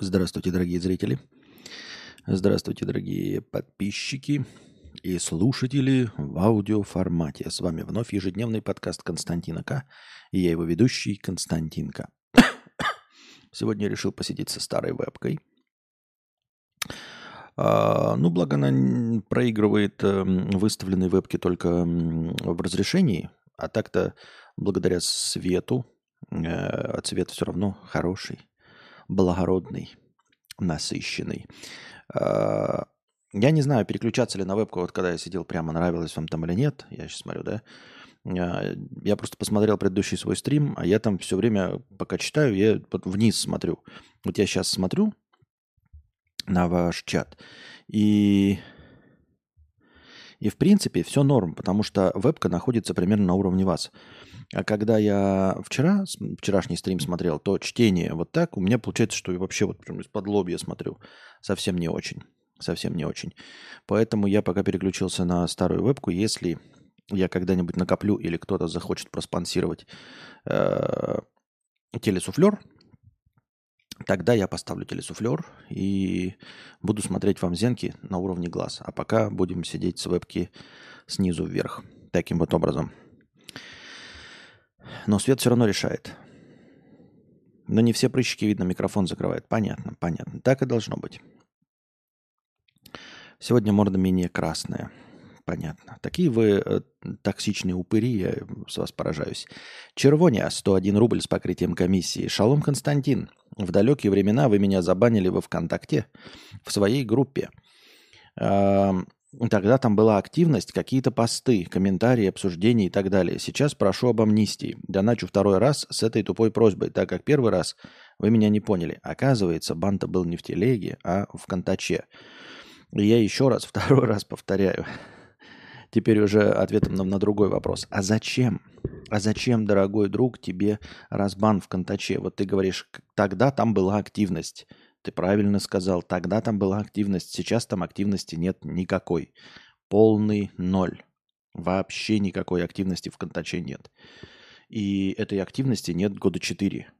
Здравствуйте, дорогие зрители. Здравствуйте, дорогие подписчики и слушатели в аудиоформате. С вами вновь ежедневный подкаст Константина К. И я его ведущий Константин К. Сегодня решил посидеть со старой вебкой. А, ну, благо она проигрывает эм, выставленные вебки только в разрешении, а так-то благодаря свету, э, цвет все равно хороший благородный, насыщенный. А, я не знаю, переключаться ли на вебку, вот когда я сидел прямо, нравилось вам там или нет. Я сейчас смотрю, да. А, я просто посмотрел предыдущий свой стрим, а я там все время, пока читаю, я вниз смотрю. Вот я сейчас смотрю на ваш чат, и и в принципе все норм, потому что вебка находится примерно на уровне вас. А когда я вчера, вчерашний стрим смотрел, то чтение вот так, у меня получается, что я вообще вот прям из-под лобья смотрю. Совсем не очень. Совсем не очень. Поэтому я пока переключился на старую вебку. Если я когда-нибудь накоплю или кто-то захочет проспонсировать э, телесуфлер, тогда я поставлю телесуфлер и буду смотреть вам зенки на уровне глаз. А пока будем сидеть с вебки снизу вверх. Таким вот образом. Но свет все равно решает. Но не все прыщики, видно, микрофон закрывает. Понятно, понятно. Так и должно быть. Сегодня морда менее красная. Понятно. Такие вы э, токсичные упыри, я с вас поражаюсь. Червоня, 101 рубль с покрытием комиссии. Шалом Константин. В далекие времена вы меня забанили во ВКонтакте в своей группе. Тогда там была активность, какие-то посты, комментарии, обсуждения и так далее. Сейчас прошу об амнистии. Доначу второй раз с этой тупой просьбой, так как первый раз вы меня не поняли. Оказывается, банта был не в телеге, а в контаче. И я еще раз, второй раз повторяю. Теперь уже ответом на, на другой вопрос. А зачем? А зачем, дорогой друг, тебе разбан в контаче? Вот ты говоришь, тогда там была активность. Ты правильно сказал, тогда там была активность, сейчас там активности нет никакой. Полный ноль. Вообще никакой активности в Контаче нет. И этой активности нет года четыре.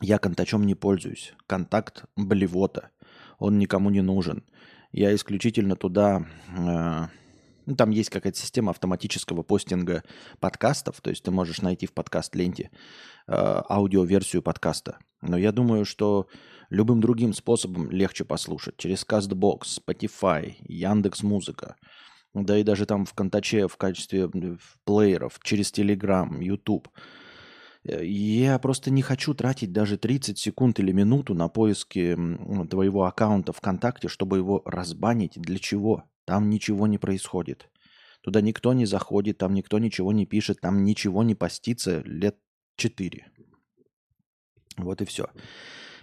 Я контачом не пользуюсь. Контакт блевота. Он никому не нужен. Я исключительно туда... Э, ну, там есть какая-то система автоматического постинга подкастов. То есть ты можешь найти в подкаст-ленте э, аудиоверсию подкаста. Но я думаю, что Любым другим способом легче послушать. Через CastBox, Spotify, Яндекс Музыка. Да и даже там в Контаче в качестве плееров, через Telegram, YouTube. Э, я просто не хочу тратить даже 30 секунд или минуту на поиски твоего аккаунта ВКонтакте, чтобы его разбанить. Для чего? Там ничего не происходит. Туда никто не заходит, там никто ничего не пишет, там ничего не постится лет 4. Вот и все.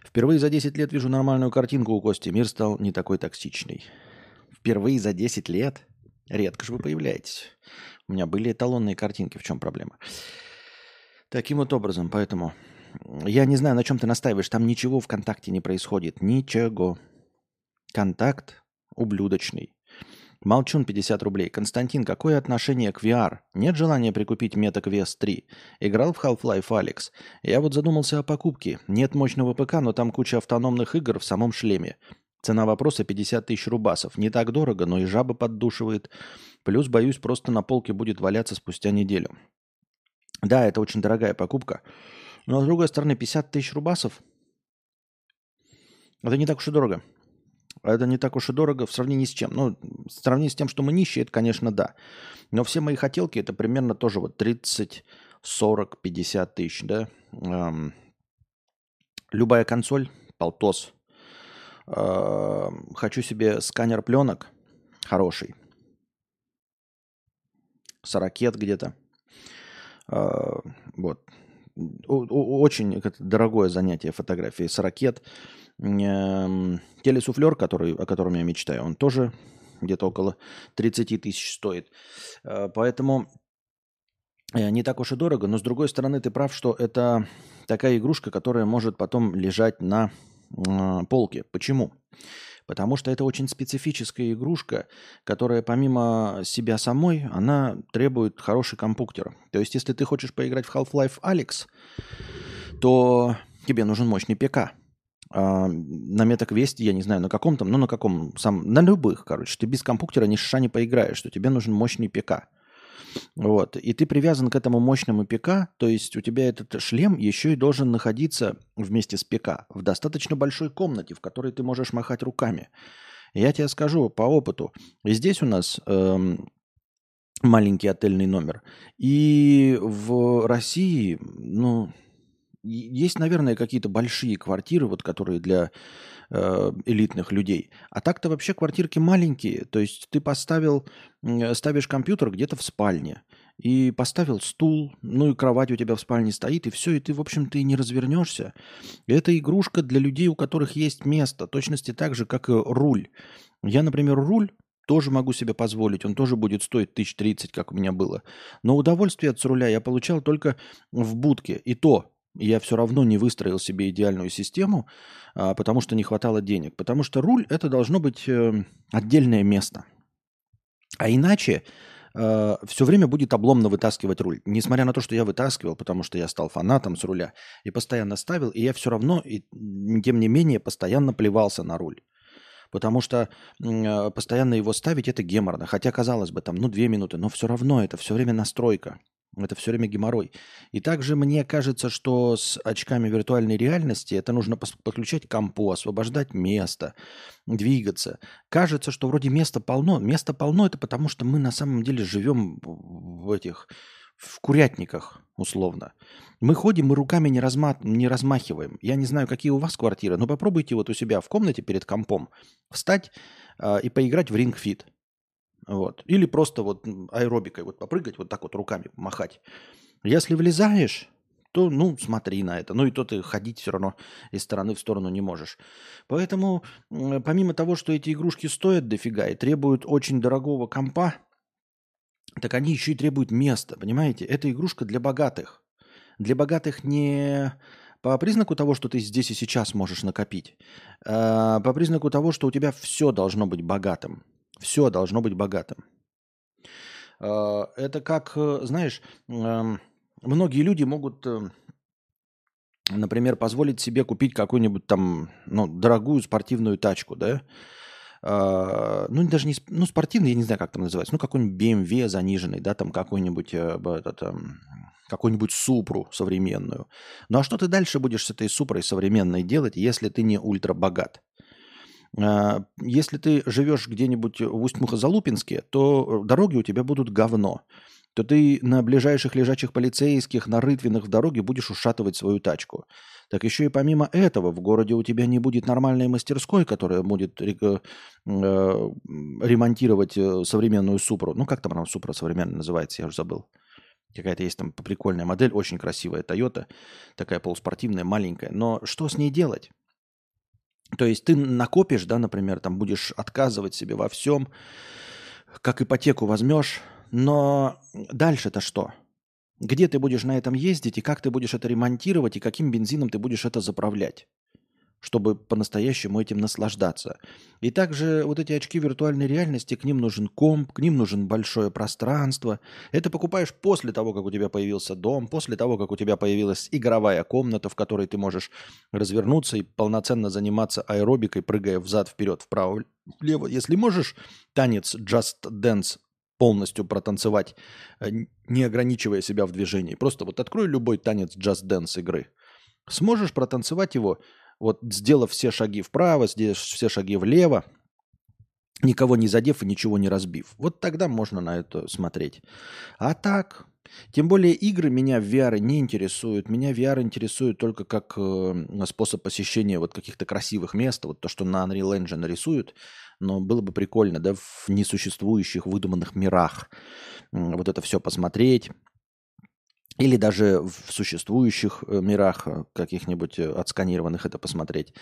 Впервые за 10 лет вижу нормальную картинку у Кости. Мир стал не такой токсичный. Впервые за 10 лет? Редко же вы появляетесь. У меня были эталонные картинки. В чем проблема? Таким вот образом, поэтому... Я не знаю, на чем ты настаиваешь. Там ничего ВКонтакте не происходит. Ничего. Контакт ублюдочный. Молчун 50 рублей. Константин, какое отношение к VR? Нет желания прикупить Meta Quest 3? Играл в Half-Life Алекс? Я вот задумался о покупке. Нет мощного ПК, но там куча автономных игр в самом шлеме. Цена вопроса 50 тысяч рубасов. Не так дорого, но и жаба поддушивает. Плюс, боюсь, просто на полке будет валяться спустя неделю. Да, это очень дорогая покупка. Но, с другой стороны, 50 тысяч рубасов – это не так уж и дорого. Это не так уж и дорого в сравнении с чем. Ну, в сравнении с тем, что мы нищие, это, конечно, да. Но все мои хотелки это примерно тоже вот 30, 40, 50 тысяч, да. Эм, любая консоль, полтос. Эм, хочу себе сканер пленок хороший. Сорокет где-то. Э, вот. Очень дорогое занятие фотографии с ракет. Эм, телесуфлер, который, о котором я мечтаю, он тоже где-то около 30 тысяч стоит. Э, поэтому э, не так уж и дорого, но с другой стороны ты прав, что это такая игрушка, которая может потом лежать на э, полке. Почему? Потому что это очень специфическая игрушка, которая помимо себя самой, она требует хороший компьютер. То есть, если ты хочешь поиграть в Half-Life Alex, то тебе нужен мощный ПК. А, на метаквесте, я не знаю, на каком там, ну на каком, сам, на любых, короче, ты без компьютера ни шиша не поиграешь, что тебе нужен мощный ПК. Вот. И ты привязан к этому мощному ПК, то есть у тебя этот шлем еще и должен находиться вместе с ПК в достаточно большой комнате, в которой ты можешь махать руками. Я тебе скажу по опыту. Здесь у нас эм, маленький отельный номер. И в России, ну, есть, наверное, какие-то большие квартиры, вот, которые для э, элитных людей. А так-то вообще квартирки маленькие. То есть ты поставил, ставишь компьютер где-то в спальне и поставил стул, ну и кровать у тебя в спальне стоит, и все, и ты, в общем-то, и не развернешься. это игрушка для людей, у которых есть место, точности так же, как и руль. Я, например, руль тоже могу себе позволить, он тоже будет стоить 1030, как у меня было. Но удовольствие от руля я получал только в будке, и то я все равно не выстроил себе идеальную систему, а, потому что не хватало денег. Потому что руль это должно быть э, отдельное место. А иначе э, все время будет обломно вытаскивать руль. Несмотря на то, что я вытаскивал, потому что я стал фанатом с руля и постоянно ставил, и я все равно, и, тем не менее, постоянно плевался на руль. Потому что э, постоянно его ставить это геморно. Хотя, казалось бы, там, ну, две минуты, но все равно это все время настройка. Это все время геморрой. И также мне кажется, что с очками виртуальной реальности это нужно подключать к компу, освобождать место, двигаться. Кажется, что вроде места полно. Места полно это потому, что мы на самом деле живем в этих в курятниках, условно. Мы ходим, мы руками не, разма... не размахиваем. Я не знаю, какие у вас квартиры, но попробуйте вот у себя в комнате перед компом встать э, и поиграть в рингфит. Вот. Или просто вот аэробикой вот попрыгать, вот так вот руками махать. Если влезаешь, то, ну, смотри на это. Ну и то ты ходить все равно из стороны в сторону не можешь. Поэтому, помимо того, что эти игрушки стоят дофига и требуют очень дорогого компа, так они еще и требуют места, понимаете? Это игрушка для богатых. Для богатых не по признаку того, что ты здесь и сейчас можешь накопить, а по признаку того, что у тебя все должно быть богатым. Все должно быть богатым. А, это как, э, знаешь, эм, многие люди могут, э, например, позволить себе купить какую-нибудь там, ну, дорогую спортивную тачку, да, а, ну, даже не, ну, спортивный, я не знаю, как там называется, ну, какой-нибудь BMW заниженный, да, там какой-нибудь, э, этот, эм, какую-нибудь супру современную. Ну, а что ты дальше будешь с этой супрой современной делать, если ты не ультра богат? А, если ты живешь где-нибудь в Усть-Мухозалупинске, то дороги у тебя будут говно. То ты на ближайших лежачих полицейских, на рытвинах в дороге будешь ушатывать свою тачку. Так еще и помимо этого в городе у тебя не будет нормальной мастерской, которая будет э, ремонтировать э, современную Супру. Ну, как там она Супра современная называется, я уже забыл. Какая-то есть там прикольная модель, очень красивая Toyota, такая полуспортивная, маленькая. Но что с ней делать? То есть ты накопишь, да, например, там будешь отказывать себе во всем, как ипотеку возьмешь, но дальше-то что? Где ты будешь на этом ездить, и как ты будешь это ремонтировать, и каким бензином ты будешь это заправлять? Чтобы по-настоящему этим наслаждаться. И также вот эти очки виртуальной реальности, к ним нужен комп, к ним нужен большое пространство. Это покупаешь после того, как у тебя появился дом, после того, как у тебя появилась игровая комната, в которой ты можешь развернуться и полноценно заниматься аэробикой, прыгая взад-вперед, вправо-влево. Если можешь танец Just Dance полностью протанцевать, э, не ограничивая себя в движении. Просто вот открой любой танец Just Dance игры. Сможешь протанцевать его – вот сделав все шаги вправо, сделав все шаги влево, никого не задев и ничего не разбив. Вот тогда можно на это смотреть. А так, тем более игры меня в VR не интересуют. Меня VR интересует только как э, способ посещения вот каких-то красивых мест. Вот то, что на Unreal Engine рисуют. Но было бы прикольно, да, в несуществующих выдуманных мирах вот это все посмотреть, или даже в существующих э, мирах э, каких-нибудь э, отсканированных это посмотреть.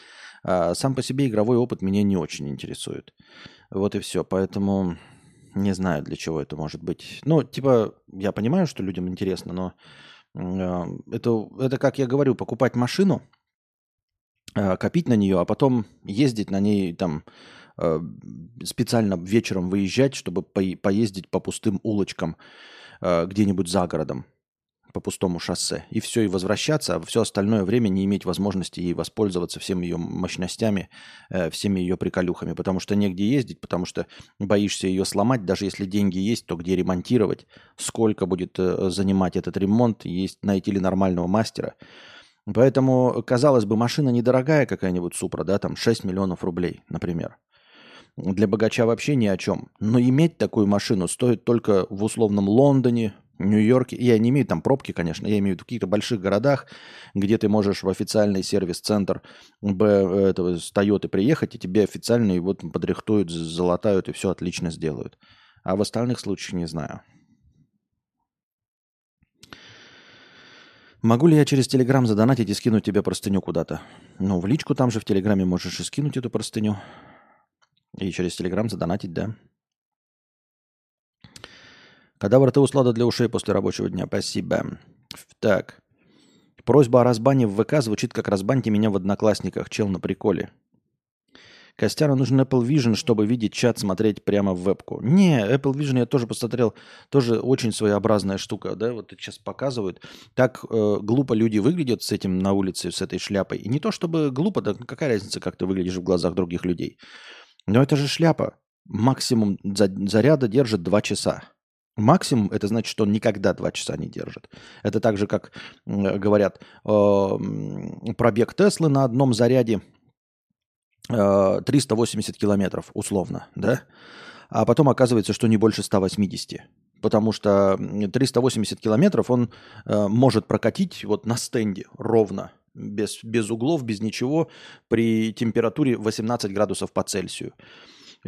А сам по себе игровой опыт меня не очень интересует. Вот и все. Поэтому не знаю, для чего это может быть. Ну, типа, я понимаю, что людям интересно, но это, это, как я говорю, покупать машину, копить на нее, а потом ездить на ней там специально вечером выезжать, чтобы поездить по пустым улочкам где-нибудь за городом. По пустому шоссе. И все, и возвращаться, а все остальное время не иметь возможности ей воспользоваться всеми ее мощностями, э, всеми ее приколюхами. Потому что негде ездить, потому что боишься ее сломать. Даже если деньги есть, то где ремонтировать, сколько будет э, занимать этот ремонт, есть найти ли нормального мастера. Поэтому, казалось бы, машина недорогая какая-нибудь Супра, да, там 6 миллионов рублей, например. Для богача вообще ни о чем. Но иметь такую машину стоит только в условном Лондоне, Нью-Йорке, я не имею там пробки, конечно, я имею в виду каких-то больших городах, где ты можешь в официальный сервис-центр этого, с Toyota приехать, и тебе официально его там подрихтуют, залатают и все отлично сделают. А в остальных случаях не знаю. Могу ли я через Телеграм задонатить и скинуть тебе простыню куда-то? Ну, в личку там же в Телеграме можешь и скинуть эту простыню. И через Телеграм задонатить, да. Кадавр, ты услада для ушей после рабочего дня. Спасибо. Так. Просьба о разбане в ВК звучит как «разбаньте меня в Одноклассниках, чел на приколе». Костяру нужен Apple Vision, чтобы видеть чат, смотреть прямо в вебку. Не, Apple Vision я тоже посмотрел, тоже очень своеобразная штука, да, вот сейчас показывают. Так э, глупо люди выглядят с этим на улице, с этой шляпой. И не то чтобы глупо, да какая разница, как ты выглядишь в глазах других людей. Но это же шляпа. Максимум заряда держит 2 часа. Максимум это значит, что он никогда 2 часа не держит. Это так же, как говорят, э, пробег Теслы на одном заряде 380 э, километров условно, да? А потом оказывается, что не больше 180. Потому что 380 километров он э, может прокатить вот на стенде ровно, без, без углов, без ничего, при температуре 18 градусов по Цельсию.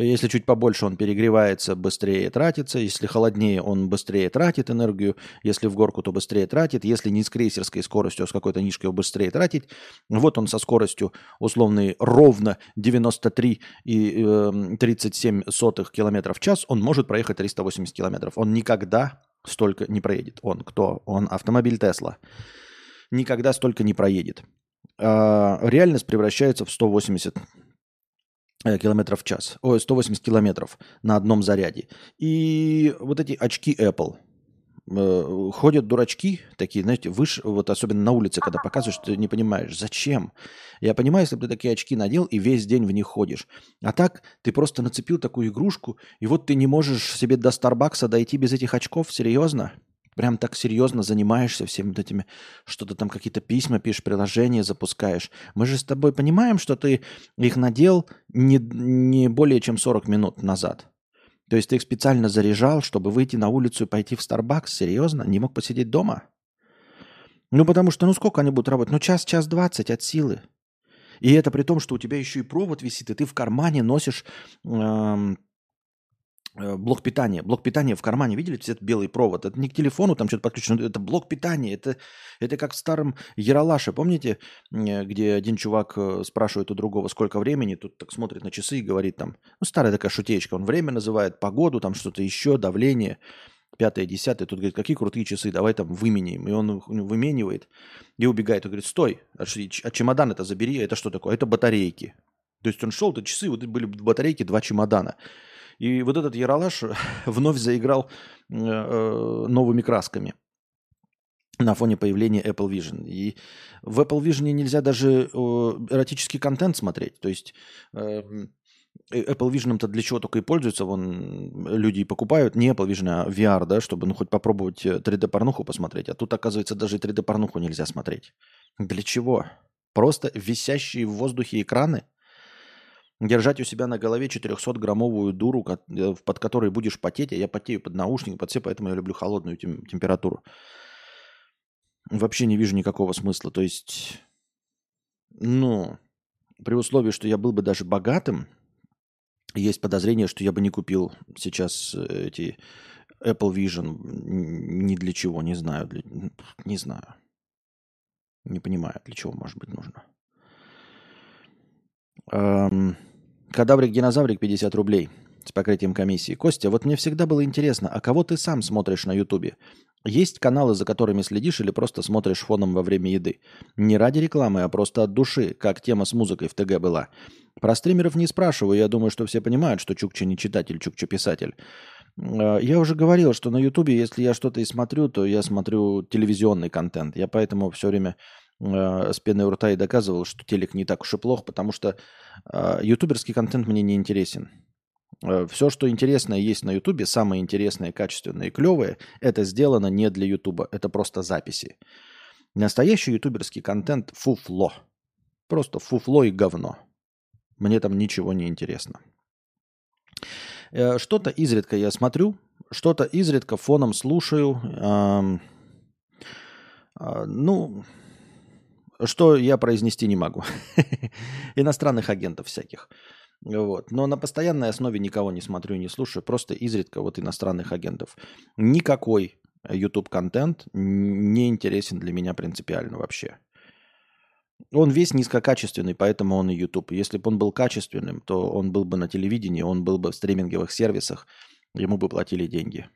Если чуть побольше, он перегревается, быстрее тратится. Если холоднее, он быстрее тратит энергию. Если в горку, то быстрее тратит. Если не с крейсерской скоростью, а с какой-то нишкой, быстрее тратить. Вот он со скоростью условной ровно 93 и э, 37 сотых километров в час, он может проехать 380 километров. Он никогда столько не проедет. Он кто? Он автомобиль Тесла. Никогда столько не проедет. А, реальность превращается в 180 Э, километров в час, ой, 180 километров на одном заряде. И вот эти очки Apple, э, ходят дурачки такие, знаете, выше, вот особенно на улице, когда показываешь, ты не понимаешь, зачем. Я понимаю, если бы ты такие очки надел и весь день в них ходишь. А так ты просто нацепил такую игрушку, и вот ты не можешь себе до Старбакса дойти без этих очков, серьезно? Прям так серьезно занимаешься всеми вот этими, что-то там какие-то письма пишешь, приложения запускаешь. Мы же с тобой понимаем, что ты их надел не, не более чем 40 минут назад. То есть ты их специально заряжал, чтобы выйти на улицу и пойти в Starbucks? Серьезно? Не мог посидеть дома? Ну, потому что, ну, сколько они будут работать? Ну, час, час двадцать от силы. И это при том, что у тебя еще и провод висит, и ты в кармане носишь эм, блок питания. Блок питания в кармане, видели, этот белый провод? Это не к телефону, там что-то подключено, это блок питания. Это, это как в старом Яралаше, помните, э, где один чувак э, спрашивает у другого, сколько времени, тут так смотрит на часы и говорит там, ну, старая такая шутечка, он время называет, погоду, там что-то еще, давление, пятое, десятое. Тут говорит, какие крутые часы, давай там выменяем. И он выменивает и убегает. Он говорит, стой, а, а чемодан это забери, это что такое? Это батарейки. То есть он шел, это часы, вот были батарейки, два чемодана. И вот этот Яралаш вновь заиграл э, э, новыми красками на фоне появления Apple Vision. И в Apple Vision нельзя даже эротический контент смотреть. То есть эм, э, Apple Vision-то для чего только и пользуются, вон люди покупают не Apple Vision, а VR, да, чтобы ну хоть попробовать 3D-порнуху посмотреть. А тут, оказывается, даже 3D-порнуху нельзя смотреть. Для чего? Просто висящие в воздухе экраны – Держать у себя на голове 400-граммовую дуру, э, под которой будешь потеть, а я потею под наушник, под все, поэтому я люблю холодную тем, температуру. Вообще не вижу никакого смысла. То есть, ну, при условии, что я был бы даже богатым, есть подозрение, что я бы не купил сейчас э, эти Apple Vision ни для чего, не знаю, для, не знаю. Не понимаю, для чего может быть нужно. Эм, Кадаврик-динозаврик 50 рублей с покрытием комиссии. Костя, вот мне всегда было интересно, а кого ты сам смотришь на Ютубе? Есть каналы, за которыми следишь или просто смотришь фоном во время еды? Не ради рекламы, а просто от души, как тема с музыкой в ТГ была. Про стримеров не спрашиваю, я думаю, что все понимают, что Чукча не читатель, Чукча писатель. Э, я уже говорил, что на Ютубе, если я что-то и смотрю, то я смотрю телевизионный контент. Я поэтому все время э, с пеной у рта и доказывал, что телек не так уж и плохо, потому что э, ютуберский контент мне не интересен. Все, что интересное есть на Ютубе, самое интересное, качественное и клевое, это сделано не для Ютуба, это просто записи. Настоящий ютуберский контент – фуфло. Просто фуфло и говно. Мне там ничего не интересно. Э, что-то изредка я смотрю, что-то изредка фоном слушаю. А, ну, что я произнести не могу. Иностранных агентов всяких. Вот. Но на постоянной основе никого не смотрю, не слушаю. Просто изредка вот иностранных агентов. Никакой YouTube-контент не интересен для меня принципиально вообще. Он весь низкокачественный, поэтому он и YouTube. Если бы он был качественным, то он был бы на телевидении, он был бы в стриминговых сервисах, ему бы платили деньги.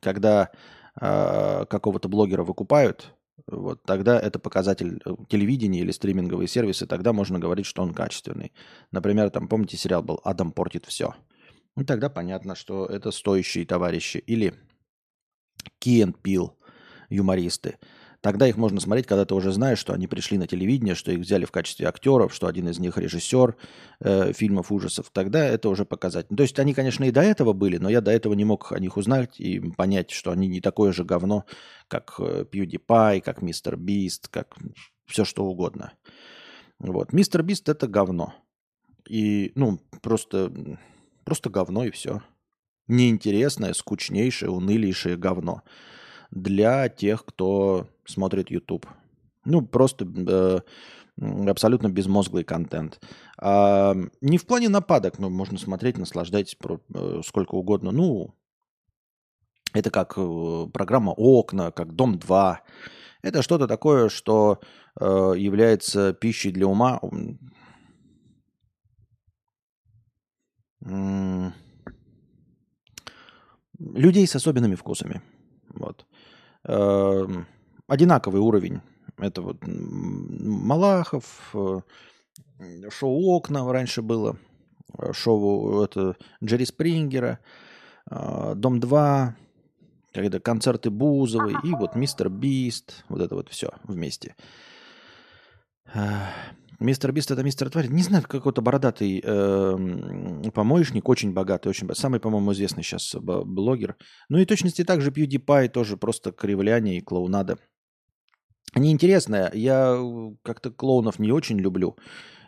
Когда э, какого-то блогера выкупают, вот, тогда это показатель э, телевидения или стриминговые сервисы, тогда можно говорить, что он качественный. Например, там, помните, сериал был «Адам портит все». Ну, тогда понятно, что это стоящие товарищи. Или and Peele, юмористы. Тогда их можно смотреть, когда ты уже знаешь, что они пришли на телевидение, что их взяли в качестве актеров, что один из них режиссер э, фильмов ужасов. Тогда это уже показательно. То есть они, конечно, и до этого были, но я до этого не мог о них узнать и понять, что они не такое же говно, как э, PewDiePie, как Мистер Бист, как все что угодно. Вот. Мистер Бист это говно. И, ну, просто, просто говно и все. Неинтересное, скучнейшее, унылейшее говно для тех, кто смотрит YouTube. Ну, просто э, абсолютно безмозглый контент. А, не в плане нападок, но можно смотреть, наслаждайтесь э, сколько угодно. Ну, это как э, программа «Окна», как «Дом-2». Это что-то такое, что э, является пищей для ума. Людей с особенными вкусами. Вот. Эм, одинаковый уровень. Это вот Малахов, э, шоу «Окна» раньше было, э, шоу это Джерри Спрингера, э, «Дом-2», когда концерты Бузовой и вот «Мистер Бист», вот это вот все вместе. Мистер Бист это мистер Тварь. Не знаю, какой-то бородатый э, помоечник, очень богатый, очень самый, по-моему, известный сейчас блогер. Ну и точности также PewDiePie тоже просто кривляние и клоунада. Неинтересное. Я э, как-то клоунов не очень люблю.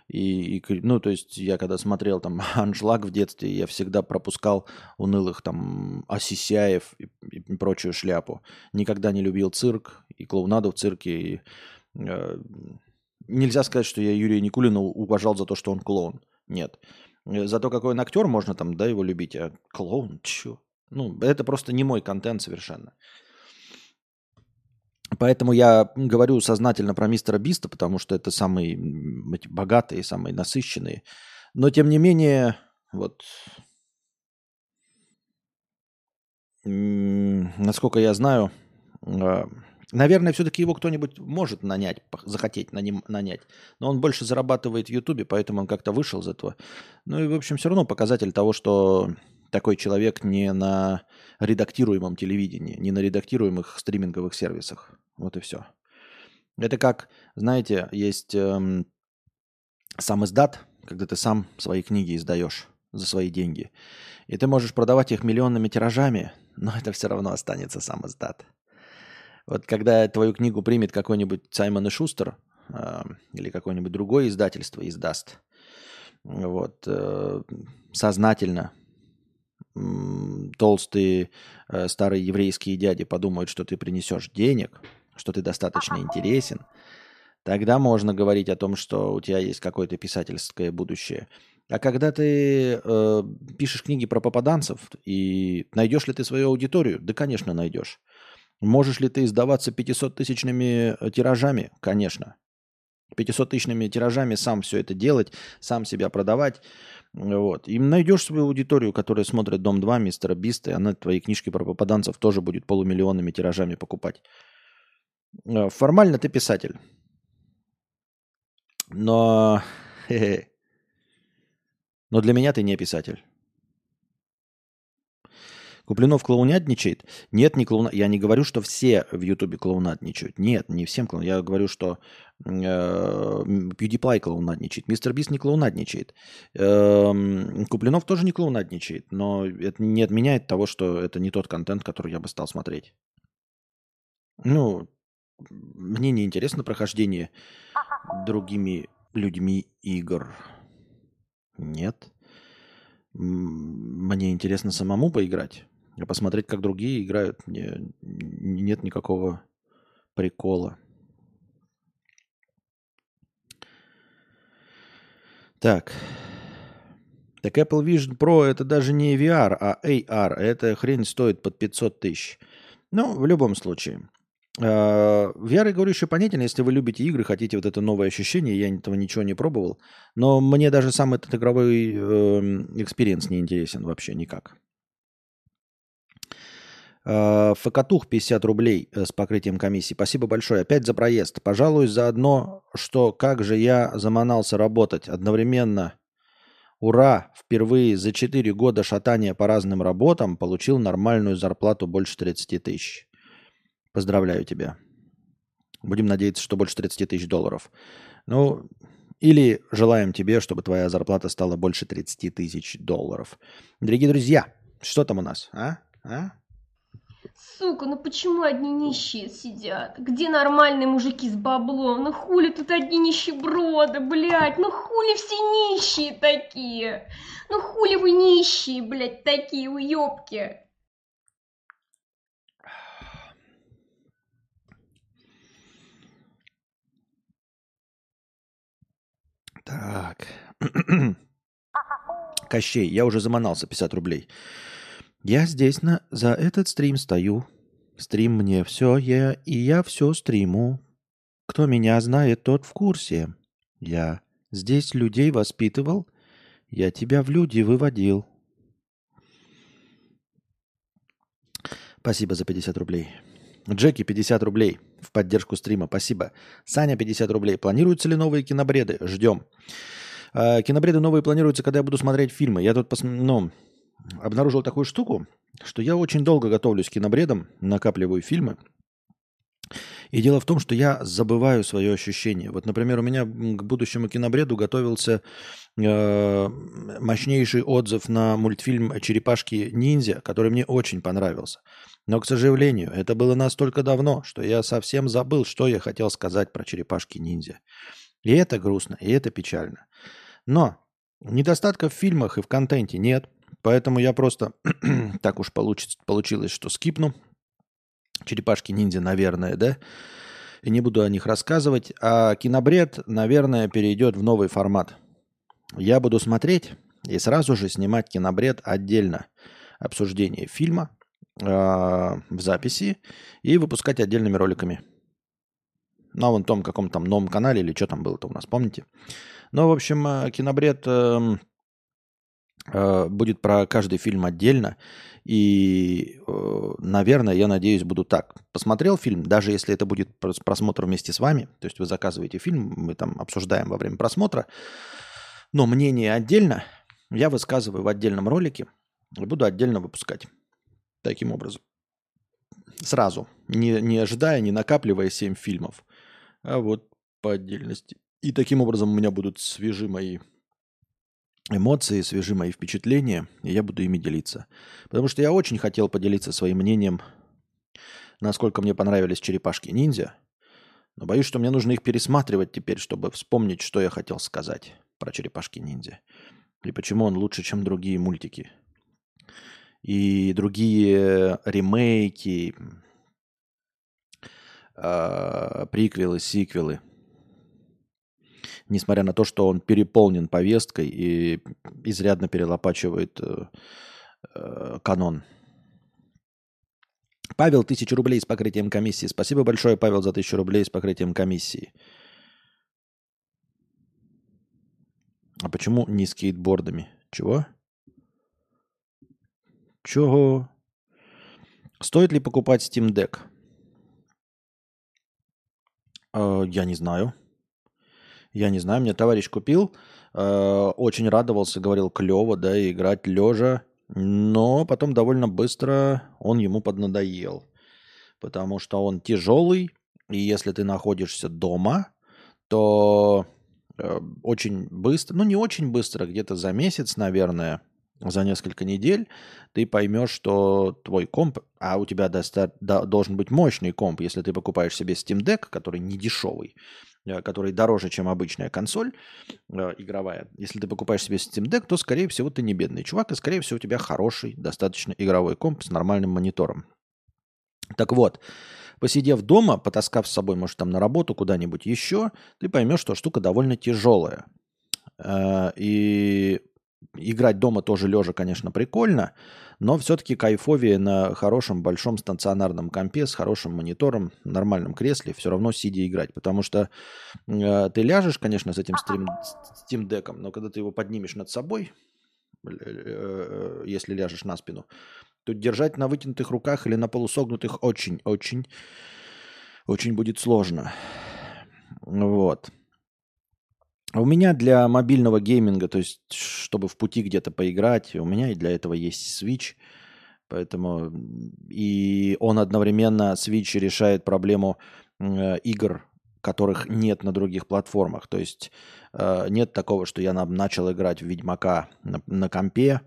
И, и, ну, то есть я когда смотрел там аншлаг в детстве, я всегда пропускал унылых там Осисяев и, и прочую шляпу. Никогда не любил цирк и клоунаду в цирке. И, э, нельзя сказать, что я Юрия Никулина уважал за то, что он клоун. Нет. Э, за то, какой он актер, можно там, да, его любить. А клоун, чё? Ну, это просто не мой контент совершенно. Поэтому я говорю сознательно про мистера Биста, потому что это самые богатые, самые насыщенные. Но тем не менее, вот насколько я знаю, а, Наверное, все-таки его кто-нибудь может нанять, захотеть нанять. Но он больше зарабатывает в Ютубе, поэтому он как-то вышел из этого. Ну и, в общем, все равно показатель того, что такой человек не на редактируемом телевидении, не на редактируемых стриминговых сервисах. Вот и все. Это как, знаете, есть эм, сам издат, когда ты сам свои книги издаешь за свои деньги. И ты можешь продавать их миллионными тиражами, но это все равно останется сам издат. Вот когда твою книгу примет какой-нибудь Саймон и Шустер э, или какое-нибудь другое издательство издаст, вот, э, сознательно э, толстые э, старые еврейские дяди подумают, что ты принесешь денег, что ты достаточно интересен, тогда можно говорить о том, что у тебя есть какое-то писательское будущее. А когда ты э, пишешь книги про попаданцев, и найдешь ли ты свою аудиторию? Да, конечно, найдешь. Можешь ли ты издаваться 500-тысячными э, тиражами? Конечно. 500-тысячными тиражами сам все это делать, сам себя продавать. Вот. И найдешь свою аудиторию, которая смотрит «Дом-2», «Мистера Биста», и она твои книжки про попаданцев тоже будет полумиллионными тиражами покупать. Э, формально ты писатель. Но... Но для меня ты не писатель. Куплинов клоунятничает? Нет, не клоуна. Я не говорю, что все в Ютубе клоунатничают. Нет, не всем клоун. Я говорю, что э, PewDiePie клоунатничает. Мистер Бист не клоунатничает. Э, Куплинов тоже не клоунатничает. Но это не отменяет того, что это не тот контент, который я бы стал смотреть. Ну, мне не интересно прохождение другими людьми игр. Нет. Мне интересно самому поиграть. А посмотреть, как другие играют, не, нет никакого прикола. Так. Так Apple Vision Pro это даже не VR, а AR. Эта хрень стоит под 500 тысяч. Ну, в любом случае. А, VR, я говорю, еще понятен, если вы любите игры, хотите вот это новое ощущение, я этого ничего не пробовал. Но мне даже сам этот игровой э, experience не интересен вообще никак. Э, Факатух 50 рублей э, с покрытием комиссии. Спасибо большое. Опять за проезд. Пожалуй, заодно, что как же я заманался работать одновременно. Ура! Впервые за 4 года шатания по разным работам получил нормальную зарплату больше 30 тысяч. Поздравляю тебя. Будем надеяться, что больше 30 тысяч долларов. Ну, или желаем тебе, чтобы твоя зарплата стала больше 30 тысяч долларов. Дорогие друзья, что там у нас, а? А? Сука, ну почему одни нищие сидят? Где нормальные мужики с баблом? Ну хули тут одни нищеброды, блядь? Ну хули все нищие такие? Ну хули вы нищие, блядь, такие уёбки? Так. Кощей, я уже заманался 50 рублей. Я здесь на, за этот стрим стою. Стрим мне все, я, и я все стриму. Кто меня знает, тот в курсе. Я здесь людей воспитывал, я тебя в люди выводил. Спасибо за 50 рублей. Джеки, 50 рублей в поддержку стрима. Спасибо. Саня, 50 рублей. Планируются ли новые кинобреды? Ждем. А, кинобреды новые планируются, когда я буду смотреть фильмы. Я тут пос... ну, обнаружил такую штуку, что я очень долго готовлюсь к кинобредам, накапливаю фильмы. И дело в том, что я забываю свое ощущение. Вот, например, у меня к будущему кинобреду готовился э, мощнейший отзыв на мультфильм «Черепашки ниндзя», который мне очень понравился. Но, к сожалению, это было настолько давно, что я совсем забыл, что я хотел сказать про черепашки-ниндзя. И это грустно, и это печально. Но недостатков в фильмах и в контенте нет, поэтому я просто так уж получится, получилось, что скипну черепашки-ниндзя, наверное, да, и не буду о них рассказывать. А кинобред, наверное, перейдет в новый формат. Я буду смотреть и сразу же снимать кинобред отдельно. Обсуждение фильма, а, в записи и выпускать отдельными роликами. На вон том каком-то там новом канале или что там было-то у нас, помните? Ну, в общем, э, кинобред э, будет про каждый фильм отдельно. И, э, наверное, я надеюсь, буду так. Посмотрел фильм, даже если это будет просмотр вместе с вами, то есть вы заказываете фильм, мы там обсуждаем во время просмотра, но мнение отдельно я высказываю в отдельном ролике и буду отдельно выпускать. Таким образом. Сразу. Не, не ожидая, не накапливая 7 фильмов. А вот по отдельности. И таким образом у меня будут свежи мои эмоции, свежи мои впечатления, и я буду ими делиться. Потому что я очень хотел поделиться своим мнением, насколько мне понравились черепашки-ниндзя, но боюсь, что мне нужно их пересматривать теперь, чтобы вспомнить, что я хотел сказать про черепашки-ниндзя. И почему он лучше, чем другие мультики и другие ремейки, э, приквелы, сиквелы. Несмотря на то, что он переполнен повесткой и изрядно перелопачивает э, э, канон. Павел, тысячу рублей с покрытием комиссии. Спасибо большое, Павел, за тысячу рублей с покрытием комиссии. А почему не скейтбордами? Чего? Чего? Стоит ли покупать Steam Deck? Э, я не знаю. Я не знаю. Мне товарищ купил. Э, очень радовался, говорил, клево, да, играть лежа но потом довольно быстро он ему поднадоел. Потому что он тяжелый, и если ты находишься дома, то э, очень быстро, ну не очень быстро, где-то за месяц, наверное, за несколько недель ты поймешь, что твой комп, а у тебя доста- да, должен быть мощный комп, если ты покупаешь себе Steam Deck, который не дешевый, который дороже, чем обычная консоль э, игровая. Если ты покупаешь себе Steam Deck, то, скорее всего, ты не бедный чувак, и, скорее всего, у тебя хороший, достаточно игровой комп с нормальным монитором. Так вот, посидев дома, потаскав с собой, может, там на работу, куда-нибудь еще, ты поймешь, что штука довольно тяжелая. Э, и играть дома тоже лежа, конечно, прикольно, но все-таки кайфовее на хорошем большом стационарном компе с хорошим монитором, нормальном кресле, все равно сидя играть. Потому что э, ты ляжешь, конечно, с этим стрим, Steam Deck, но когда ты его поднимешь над собой, э, э, если ляжешь на спину, то держать на вытянутых руках или на полусогнутых очень-очень очень будет сложно. Вот. У меня для мобильного гейминга, то есть чтобы в пути где-то поиграть, у меня и для этого есть Switch. Поэтому и он одновременно, Switch решает проблему э, игр, которых нет на других платформах. То есть э, нет такого, что я начал играть в Ведьмака на, на компе,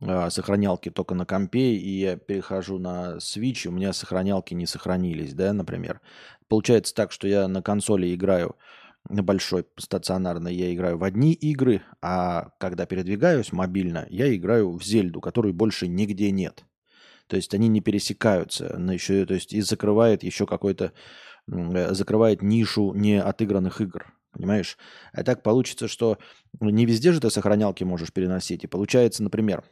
э, сохранялки только на компе, и я перехожу на Switch, и у меня сохранялки не сохранились, да, например. Получается так, что я на консоли играю на большой стационарной я играю в одни игры, а когда передвигаюсь мобильно, я играю в Зельду, которой больше нигде нет. То есть они не пересекаются, но еще, то есть и закрывает еще какой-то, э, закрывает нишу неотыгранных игр. Понимаешь? А так получится, что не везде же ты сохранялки можешь переносить. И получается, например,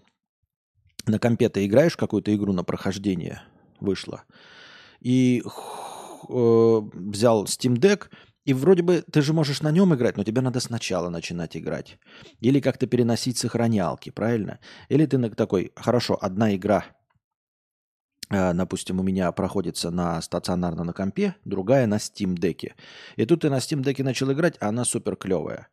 на компе ты играешь какую-то игру на прохождение, вышло, и э, взял Steam Deck и вроде бы ты же можешь на нем играть, но тебе надо сначала начинать играть. Или как-то переносить сохранялки, правильно? Или ты такой, хорошо, одна игра, э, допустим, у меня проходится на стационарно на компе, другая на Steam Deck. И тут ты на Steam Deck начал играть, а она супер клевая.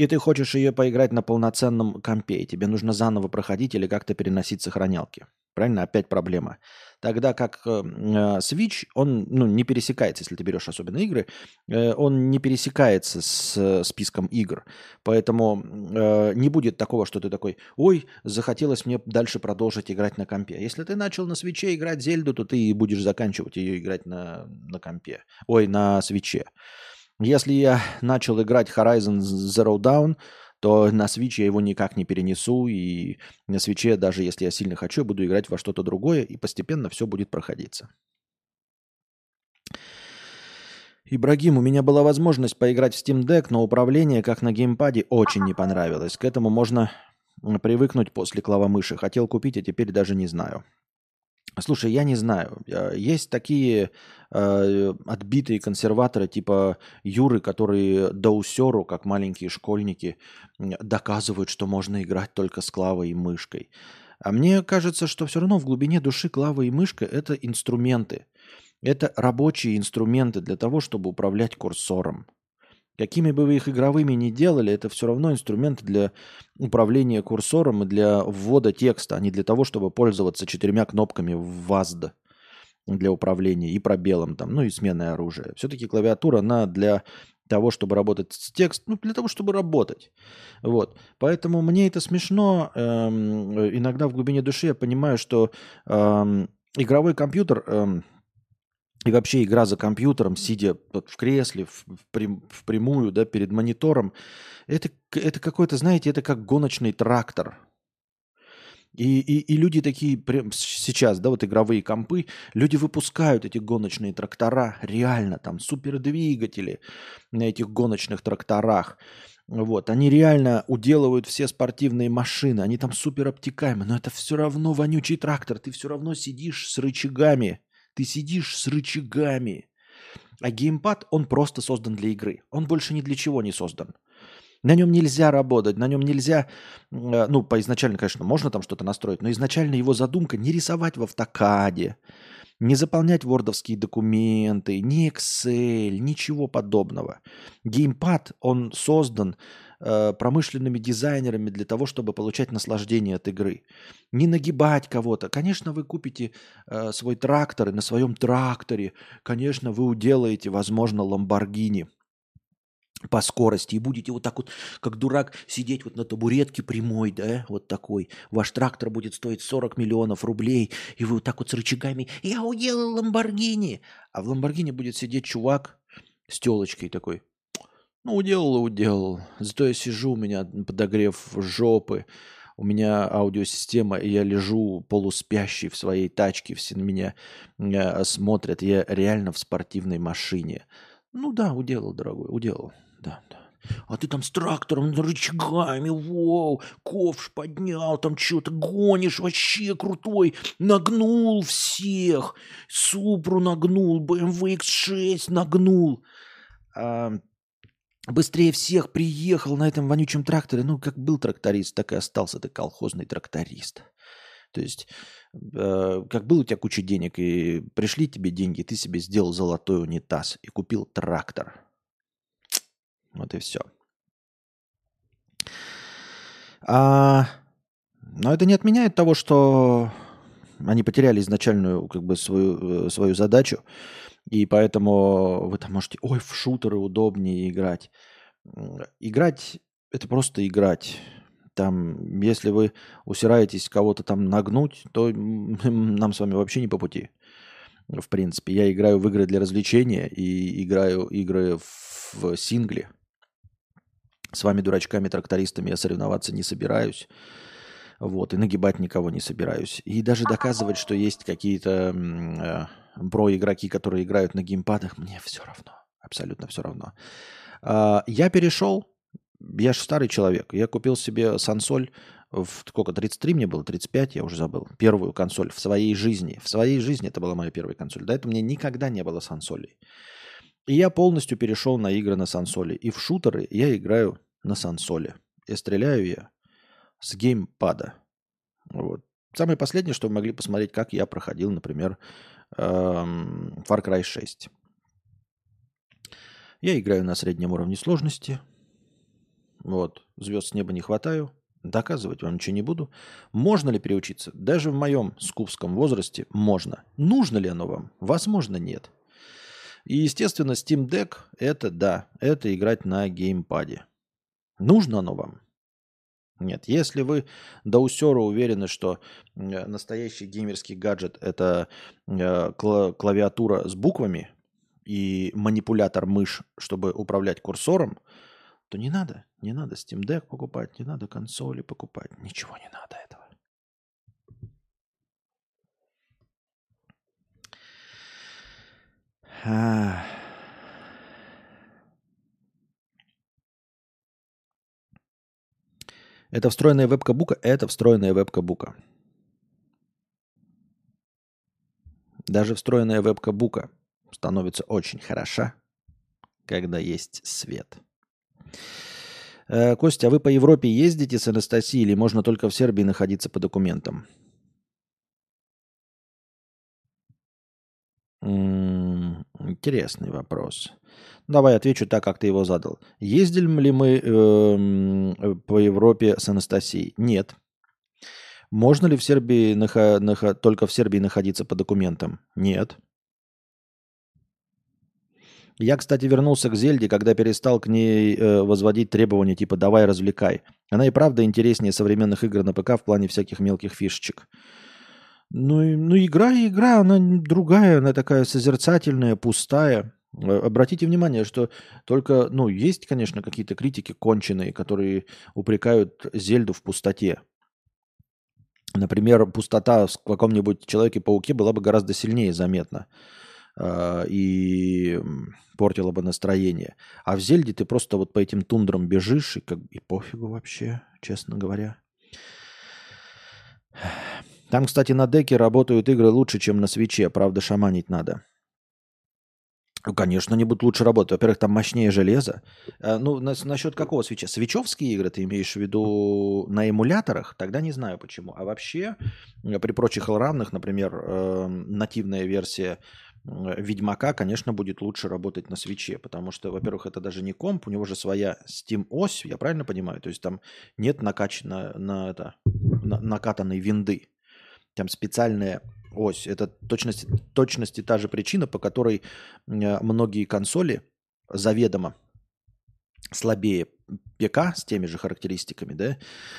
И ты хочешь ее поиграть на полноценном компе, и тебе нужно заново проходить или как-то переносить сохранялки. Правильно? Опять проблема. Тогда как э, э, Switch, он ну, не пересекается, если ты берешь особенно игры, э, он не пересекается с списком игр. Поэтому не будет такого, что ты такой, ой, захотелось мне дальше продолжить играть на компе. Если ты начал на свече играть Зельду, то ты будешь заканчивать ее играть на, на компе. Ой, на свече. Если я начал играть Horizon Zero Dawn, то на Switch я его никак не перенесу, и на Switch, даже если я сильно хочу, буду играть во что-то другое, и постепенно все будет проходиться. Ибрагим, у меня была возможность поиграть в Steam Deck, но управление, как на геймпаде, очень не понравилось. К этому можно привыкнуть после клавомыши. Хотел купить, а теперь даже не знаю. Слушай, я не знаю. Есть такие э, отбитые консерваторы типа Юры, которые доусеру, как маленькие школьники, доказывают, что можно играть только с клавой и мышкой. А мне кажется, что все равно в глубине души клава и мышка – это инструменты. Это рабочие инструменты для того, чтобы управлять курсором. Какими бы вы их игровыми ни делали, это все равно инструменты для управления курсором и для ввода текста, а не для того, чтобы пользоваться четырьмя кнопками в WASD для управления и пробелом, там, ну и сменой оружия. Все-таки клавиатура, она для того, чтобы работать с текстом, ну, для того, чтобы работать. Вот. Поэтому мне это смешно. Эм, иногда в глубине души я понимаю, что эм, игровой компьютер... Эм, и вообще игра за компьютером, сидя в кресле, в, в, прям, в прямую, да, перед монитором, это, это какой-то, знаете, это как гоночный трактор. И, и, и люди такие прям сейчас, да, вот игровые компы, люди выпускают эти гоночные трактора, реально там супердвигатели на этих гоночных тракторах. Вот, они реально уделывают все спортивные машины, они там супер обтекаемы, но это все равно вонючий трактор, ты все равно сидишь с рычагами, ты сидишь с рычагами. А геймпад, он просто создан для игры. Он больше ни для чего не создан. На нем нельзя работать, на нем нельзя, э, ну, по изначально, конечно, можно там что-то настроить, но изначально его задумка не рисовать в автокаде, не заполнять вордовские документы, не Excel, ничего подобного. Геймпад, он создан э, промышленными дизайнерами для того, чтобы получать наслаждение от игры. Не нагибать кого-то. Конечно, вы купите э, свой трактор, и на своем тракторе, конечно, вы уделаете, возможно, Ламборгини по скорости и будете вот так вот, как дурак, сидеть вот на табуретке прямой, да, вот такой. Ваш трактор будет стоить 40 миллионов рублей, и вы вот так вот с рычагами «Я уделал Ламборгини!» А в Ламборгини будет сидеть чувак с телочкой такой ну, уделал и уделал. Зато я сижу, у меня подогрев жопы, у меня аудиосистема, и я лежу полуспящий в своей тачке, все на меня э, смотрят. Я реально в спортивной машине. Ну да, уделал, дорогой, уделал. Да, да. А ты там с трактором, рычагами, воу, ковш поднял, там что-то гонишь, вообще крутой, нагнул всех, Супру нагнул, BMW X6 нагнул. А, быстрее всех приехал на этом вонючем тракторе. Ну, как был тракторист, так и остался ты колхозный тракторист. То есть, э, как был у тебя куча денег, и пришли тебе деньги, ты себе сделал золотой унитаз и купил трактор. Вот и все. А, но это не отменяет того, что они потеряли изначальную как бы свою, э, свою задачу. И поэтому вы там можете, ой, в шутеры удобнее играть. Играть – это просто играть. Там, если вы усираетесь кого-то там нагнуть, то нам с вами вообще не по пути. В принципе, я играю в игры для развлечения и играю игры в, сингле. С вами, дурачками-трактористами, я соревноваться не собираюсь. Вот, и нагибать никого не собираюсь. И даже доказывать, что есть какие-то э, про-игроки, которые играют на геймпадах, мне все равно. Абсолютно все равно. Э, я перешел, я же старый человек, я купил себе сансоль в сколько, 33 мне было, 35, я уже забыл, первую консоль в своей жизни. В своей жизни это была моя первая консоль. До этого меня никогда не было сансолей. И я полностью перешел на игры на сансоле. И в шутеры я играю на сансоле. И стреляю я с геймпада. Вот. Самое последнее, что вы могли посмотреть, как я проходил, например, эм, Far Cry 6. Я играю на среднем уровне сложности. Вот. Звезд с неба не хватаю. Доказывать вам ничего не буду. Можно ли переучиться? Даже в моем скупском возрасте можно. Нужно ли оно вам? Возможно, нет. И, естественно, Steam Deck – это, да, это играть на геймпаде. Нужно оно вам? Нет, если вы до усера уверены, что э, настоящий геймерский гаджет – это э, клавиатура с буквами и манипулятор мышь, чтобы управлять курсором, то не надо, не надо Steam Deck покупать, не надо консоли покупать, ничего не надо этого. А... Это встроенная вебка бука? Это встроенная вебка бука. Даже встроенная вебка бука становится очень хороша, когда есть свет. Э, Костя, а вы по Европе ездите с Анастасией или можно только в Сербии находиться по документам? Интересный вопрос. Давай отвечу так, как ты его задал. Ездили ли мы э, по Европе с Анастасией? Нет. Можно ли в Сербии нахо- нахо- только в Сербии находиться по документам? Нет. Я, кстати, вернулся к Зельде, когда перестал к ней э, возводить требования типа «давай развлекай». Она и правда интереснее современных игр на ПК в плане всяких мелких фишечек. Ну, ну игра и игра, она другая, она такая созерцательная, пустая. Э, обратите внимание, что только, ну, есть, конечно, какие-то критики конченые, которые упрекают Зельду в пустоте. Например, пустота в каком-нибудь Человеке-пауке была бы гораздо сильнее заметна и портила бы настроение. А в Зельде ты просто вот по этим тундрам бежишь, и, как, и пофигу вообще, честно говоря. Там, кстати, на деке работают игры лучше, чем на свече. Правда, шаманить надо. Ну, конечно, они будут лучше работать. Во-первых, там мощнее железо. Э, ну, на, насчет какого свеча? Свечевские игры ты имеешь в виду на эмуляторах? Тогда не знаю почему. А вообще, э, при прочих равных, например, э, нативная версия Ведьмака, конечно, будет лучше работать на свече, потому что, во-первых, это даже не комп, у него же своя Steam ось, я правильно понимаю? То есть там нет накачана, на это, на, накатанной винды. Там специальная ось. Это точности, точности та же причина, по которой многие консоли заведомо слабее ПК с теми же характеристиками, да,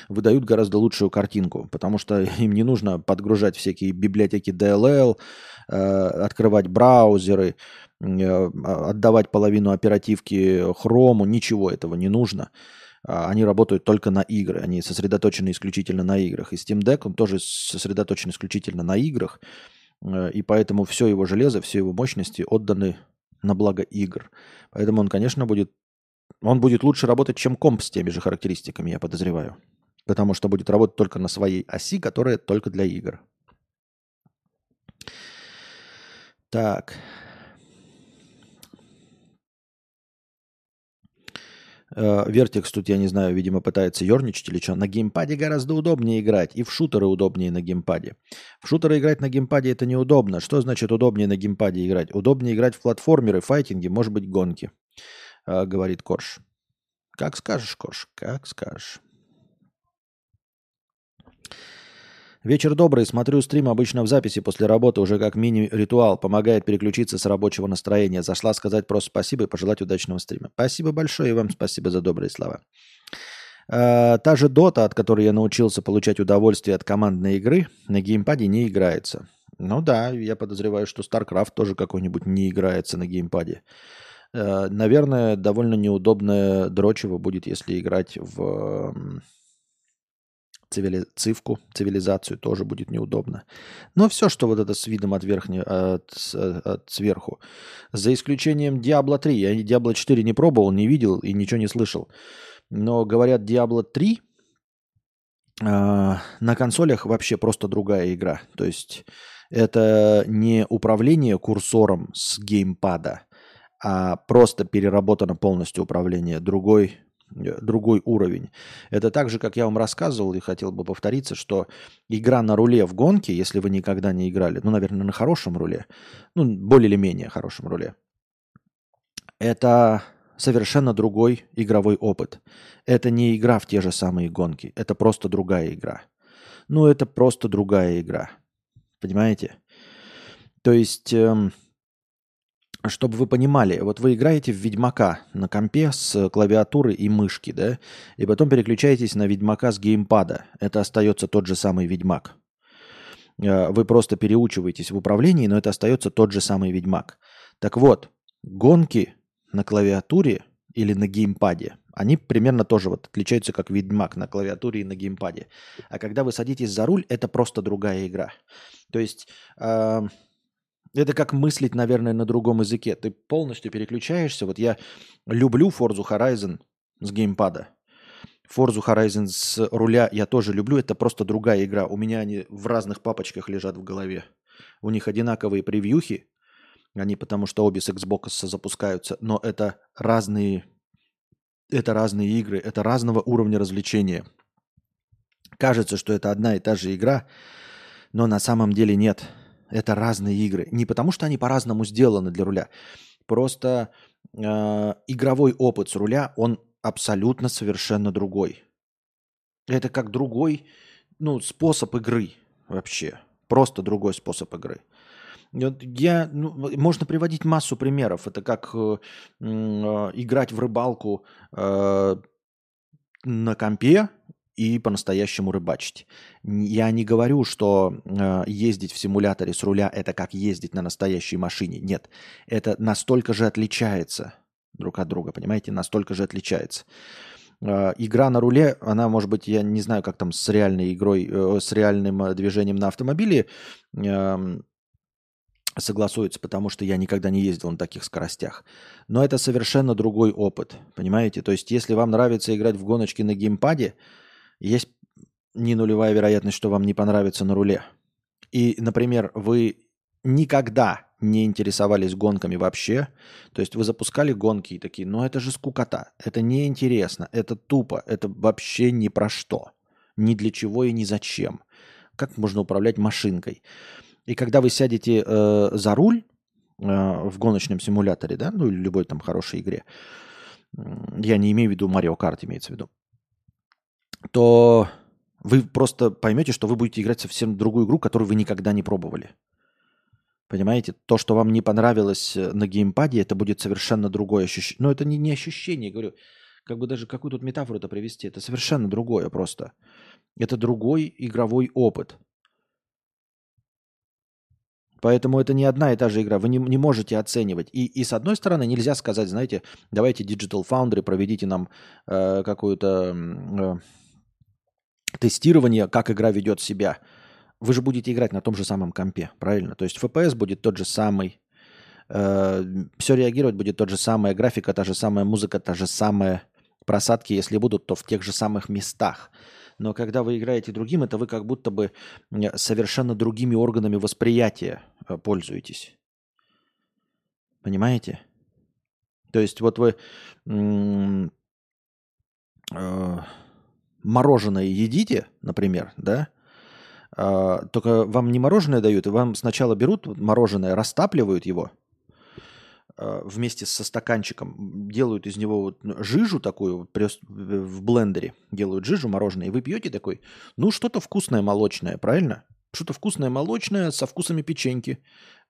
выдают гораздо лучшую картинку, потому что им не нужно подгружать всякие библиотеки DLL, э, открывать браузеры, э, отдавать половину оперативки хрому, ничего этого не нужно. А, они работают только на игры, они сосредоточены исключительно на играх. И Steam Deck, он тоже сосредоточен исключительно на играх, э, и поэтому все его железо, все его мощности отданы на благо игр. Поэтому он, конечно, будет он будет лучше работать, чем комп с теми же характеристиками, я подозреваю. Потому что будет работать только на своей оси, которая только для игр. Так. Вертекс тут, я не знаю, видимо, пытается ерничать или что. На геймпаде гораздо удобнее играть. И в шутеры удобнее на геймпаде. В шутеры играть на геймпаде это неудобно. Что значит удобнее на геймпаде играть? Удобнее играть в платформеры, файтинги, может быть, гонки. Э, говорит Корж. Как скажешь, Корж, как скажешь. Вечер добрый. Смотрю стрим обычно в записи после работы, уже как мини-ритуал. Помогает переключиться с рабочего настроения. Зашла сказать просто спасибо и пожелать удачного стрима. Спасибо большое и вам спасибо за добрые слова. Э, та же Дота, от которой я научился получать удовольствие от командной игры, на геймпаде не играется. Ну да, я подозреваю, что StarCraft тоже какой-нибудь не играется на геймпаде. Э, наверное, довольно неудобно дрочево будет, если играть в цивили... цивку, цивилизацию, тоже будет неудобно. Но все, что вот это с видом от верхнего, от, от сверху. За исключением Diablo 3. Я Diablo 4 не пробовал, не видел и ничего не слышал. Но говорят, Diablo 3 э, на консолях вообще просто другая игра. То есть это не управление курсором с геймпада, а просто переработано полностью управление, другой, э, другой уровень. Это так же, как я вам рассказывал и хотел бы повториться, что игра на руле в гонке, если вы никогда не играли, ну, наверное, на хорошем руле, ну, более или менее хорошем руле, это совершенно другой игровой опыт. Это не игра в те же самые гонки, это просто другая игра. Ну, это просто другая игра. Понимаете? То есть... Эм, чтобы вы понимали, вот вы играете в Ведьмака на компе с клавиатуры и мышки, да, и потом переключаетесь на Ведьмака с геймпада. Это остается тот же самый Ведьмак. Э, вы просто переучиваетесь в управлении, но это остается тот же самый Ведьмак. Так вот, гонки на клавиатуре или на геймпаде, они примерно тоже вот отличаются как Ведьмак на клавиатуре и на геймпаде. А когда вы садитесь за руль, это просто другая игра. То есть... Э- это как мыслить, наверное, на другом языке. Ты полностью переключаешься. Вот я люблю Forza Horizon с геймпада. Forza Horizon с руля я тоже люблю. Это просто другая игра. У меня они в разных папочках лежат в голове. У них одинаковые превьюхи. Они потому что обе с Xbox запускаются. Но это разные, это разные игры. Это разного уровня развлечения. Кажется, что это одна и та же игра. Но на самом деле нет. Это разные игры. Не потому, что они по-разному сделаны для руля. Просто э, игровой опыт с руля, он абсолютно совершенно другой. Это как другой ну, способ игры вообще. Просто другой способ игры. Я, ну, можно приводить массу примеров. Это как э, э, играть в рыбалку э, на компе и по-настоящему рыбачить. Я не говорю, что э, ездить в симуляторе с руля это как ездить на настоящей машине. Нет, это настолько же отличается друг от друга, понимаете, настолько же отличается. Э, игра на руле, она, может быть, я не знаю, как там с реальной игрой, э, с реальным э, движением на автомобиле э, согласуется, потому что я никогда не ездил на таких скоростях. Но это совершенно другой опыт, понимаете? То есть, если вам нравится играть в гоночки на геймпаде, есть не нулевая вероятность, что вам не понравится на руле. И, например, вы никогда не интересовались гонками вообще, то есть вы запускали гонки и такие, ну это же скукота, это неинтересно, это тупо, это вообще ни про что, ни для чего и ни зачем. Как можно управлять машинкой? И когда вы сядете э, за руль, в гоночном симуляторе, да, ну или любой там хорошей игре, я не имею в виду Mario Kart, имеется в виду, то вы просто поймете, что вы будете играть совсем другую игру, которую вы никогда не пробовали. Понимаете? То, что вам не понравилось э, на геймпаде, это будет совершенно другое ощущение. Но это не, не ощущение, говорю. Как бы даже какую тут метафору это привести. Это совершенно другое просто. Это другой игровой опыт. Поэтому это не одна и та же игра. Вы не, не можете оценивать. И, и с одной стороны, нельзя сказать, знаете, давайте Digital Foundry, проведите нам э, какую-то э, тестирование, как игра ведет себя. Вы же будете играть на том же самом компе, правильно? То есть FPS будет тот же самый, э, все реагировать будет тот же самый, графика та же самая, музыка та же самая, просадки, если будут, то в тех же самых местах. Но когда вы играете другим, это вы как будто бы совершенно другими органами восприятия э, пользуетесь. Понимаете? То есть вот вы э, мороженое едите, например, да, а, только вам не мороженое дают, и вам сначала берут мороженое, растапливают его а, вместе со стаканчиком, делают из него вот жижу такую в блендере, делают жижу мороженое, и вы пьете такой, ну что-то вкусное молочное, правильно? Что-то вкусное молочное со вкусами печеньки.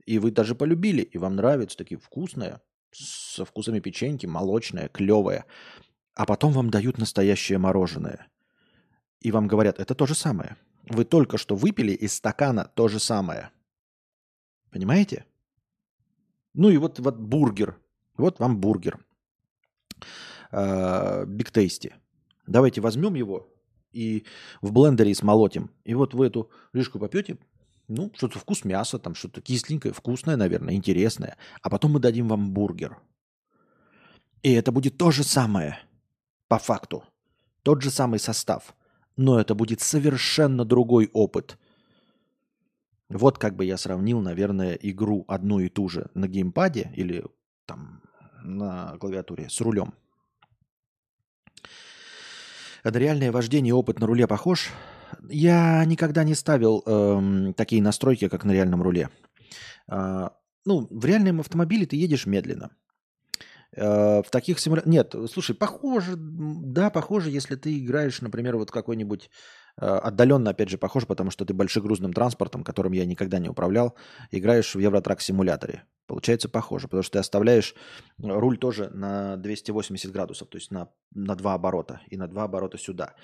И вы даже полюбили, и вам нравится такие вкусное, со вкусами печеньки, молочное, клевое. А потом вам дают настоящее мороженое и вам говорят, это то же самое. Вы только что выпили из стакана то же самое. Понимаете? Ну и вот, вот бургер. Вот вам бургер. Биг uh, Тейсти. Давайте возьмем его и в блендере смолотим. И вот вы эту рыжку попьете, ну, что-то вкус мяса, там что-то кисленькое, вкусное, наверное, интересное. А потом мы дадим вам бургер. И это будет то же самое, по факту. Тот же самый состав но это будет совершенно другой опыт. Вот как бы я сравнил, наверное, игру одну и ту же на геймпаде или там на клавиатуре с рулем. На реальное вождение опыт на руле похож? Я никогда не ставил эм, такие настройки, как на реальном руле. Э, ну, в реальном автомобиле ты едешь медленно. Э, в таких симуляторах... Нет, слушай, похоже, да, похоже, если ты играешь, например, вот какой-нибудь отдаленно, опять же, похоже, потому что ты большегрузным транспортом, которым я никогда не управлял, играешь в Евротрак симуляторе. Получается похоже, потому что ты оставляешь э, руль тоже на 280 градусов, то есть на, на два оборота и на два оборота сюда.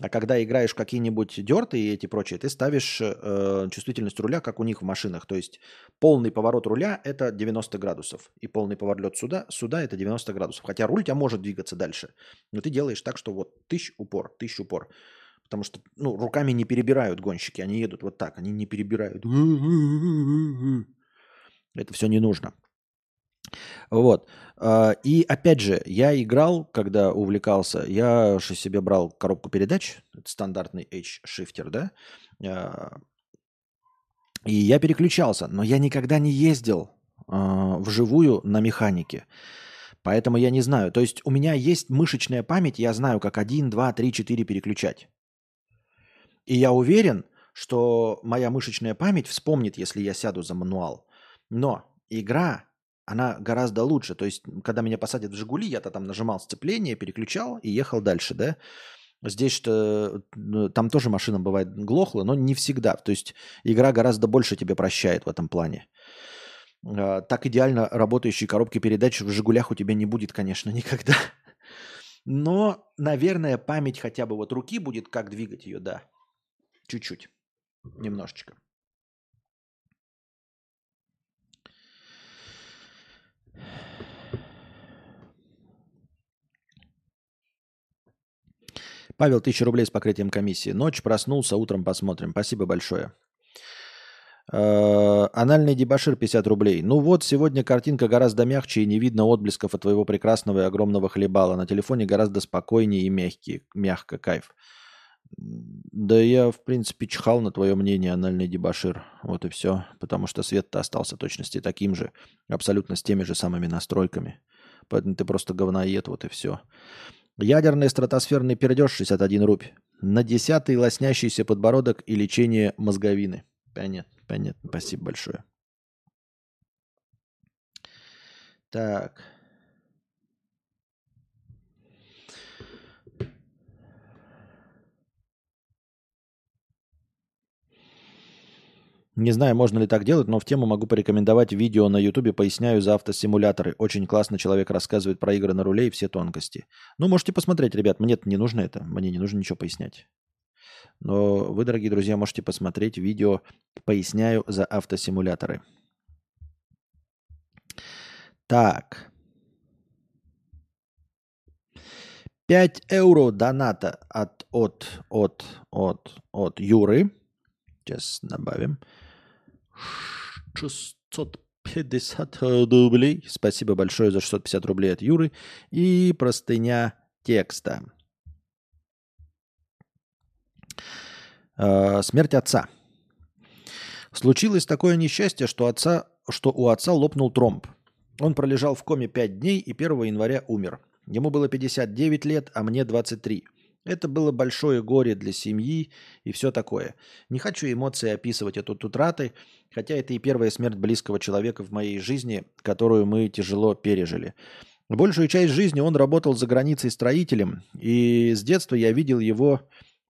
А когда играешь какие-нибудь дерты и эти прочие, ты ставишь э, чувствительность руля, как у них в машинах. То есть полный поворот руля – это 90 градусов, и полный поворот сюда, сюда – это 90 градусов. Хотя руль у тебя может двигаться дальше, но ты делаешь так, что вот тысяч упор, тысяч упор. Потому что ну, руками не перебирают гонщики, они едут вот так, они не перебирают. Это все не нужно. Вот. А, и опять же, я играл, когда увлекался, я же себе брал коробку передач, стандартный H-шифтер, да, а, и я переключался, но я никогда не ездил а, вживую на механике. Поэтому я не знаю. То есть у меня есть мышечная память, я знаю, как 1, 2, 3, 4 переключать. И я уверен, что моя мышечная память вспомнит, если я сяду за мануал. Но игра, она гораздо лучше. То есть, когда меня посадят в «Жигули», я-то там нажимал сцепление, переключал и ехал дальше, да? Здесь что ну, там тоже машина бывает глохла, но не всегда. То есть игра гораздо больше тебе прощает в этом плане. А, так идеально работающей коробки передач в «Жигулях» у тебя не будет, конечно, никогда. Но, наверное, память хотя бы вот руки будет, как двигать ее, да. Чуть-чуть. Немножечко. Павел, тысяча рублей с покрытием комиссии. Ночь проснулся, утром посмотрим. Спасибо большое. Э, анальный дебашир 50 рублей. Ну вот, сегодня картинка гораздо мягче и не видно отблесков от твоего прекрасного и огромного хлебала. На телефоне гораздо спокойнее и мягкий, мягко, кайф. Да я, в принципе, чихал на твое мнение, анальный дебашир. Вот и все. Потому что свет-то остался точности таким же. Абсолютно с теми же самыми настройками. Поэтому ты просто говноед, вот и все. Ядерный стратосферный пердеж 61 рубь. На десятый лоснящийся подбородок и лечение мозговины. Понятно, понятно. Спасибо большое. Так. Не знаю, можно ли так делать, но в тему могу порекомендовать видео на Ютубе «Поясняю за автосимуляторы». Очень классно человек рассказывает про игры на руле и все тонкости. Ну, можете посмотреть, ребят. Мне не нужно это. Мне не нужно ничего пояснять. Но вы, дорогие друзья, можете посмотреть видео «Поясняю за автосимуляторы». Так. 5 евро доната от, от, от, от, от Юры. Сейчас добавим. 650 рублей. Спасибо большое за 650 рублей от Юры. И простыня текста. Э, смерть отца. Случилось такое несчастье, что, отца, что у отца лопнул тромб. Он пролежал в коме 5 дней и 1 января умер. Ему было 59 лет, а мне 23. Это было большое горе для семьи и все такое. Не хочу эмоции описывать от утраты, хотя это и первая смерть близкого человека в моей жизни, которую мы тяжело пережили. Большую часть жизни он работал за границей строителем, и с детства я видел его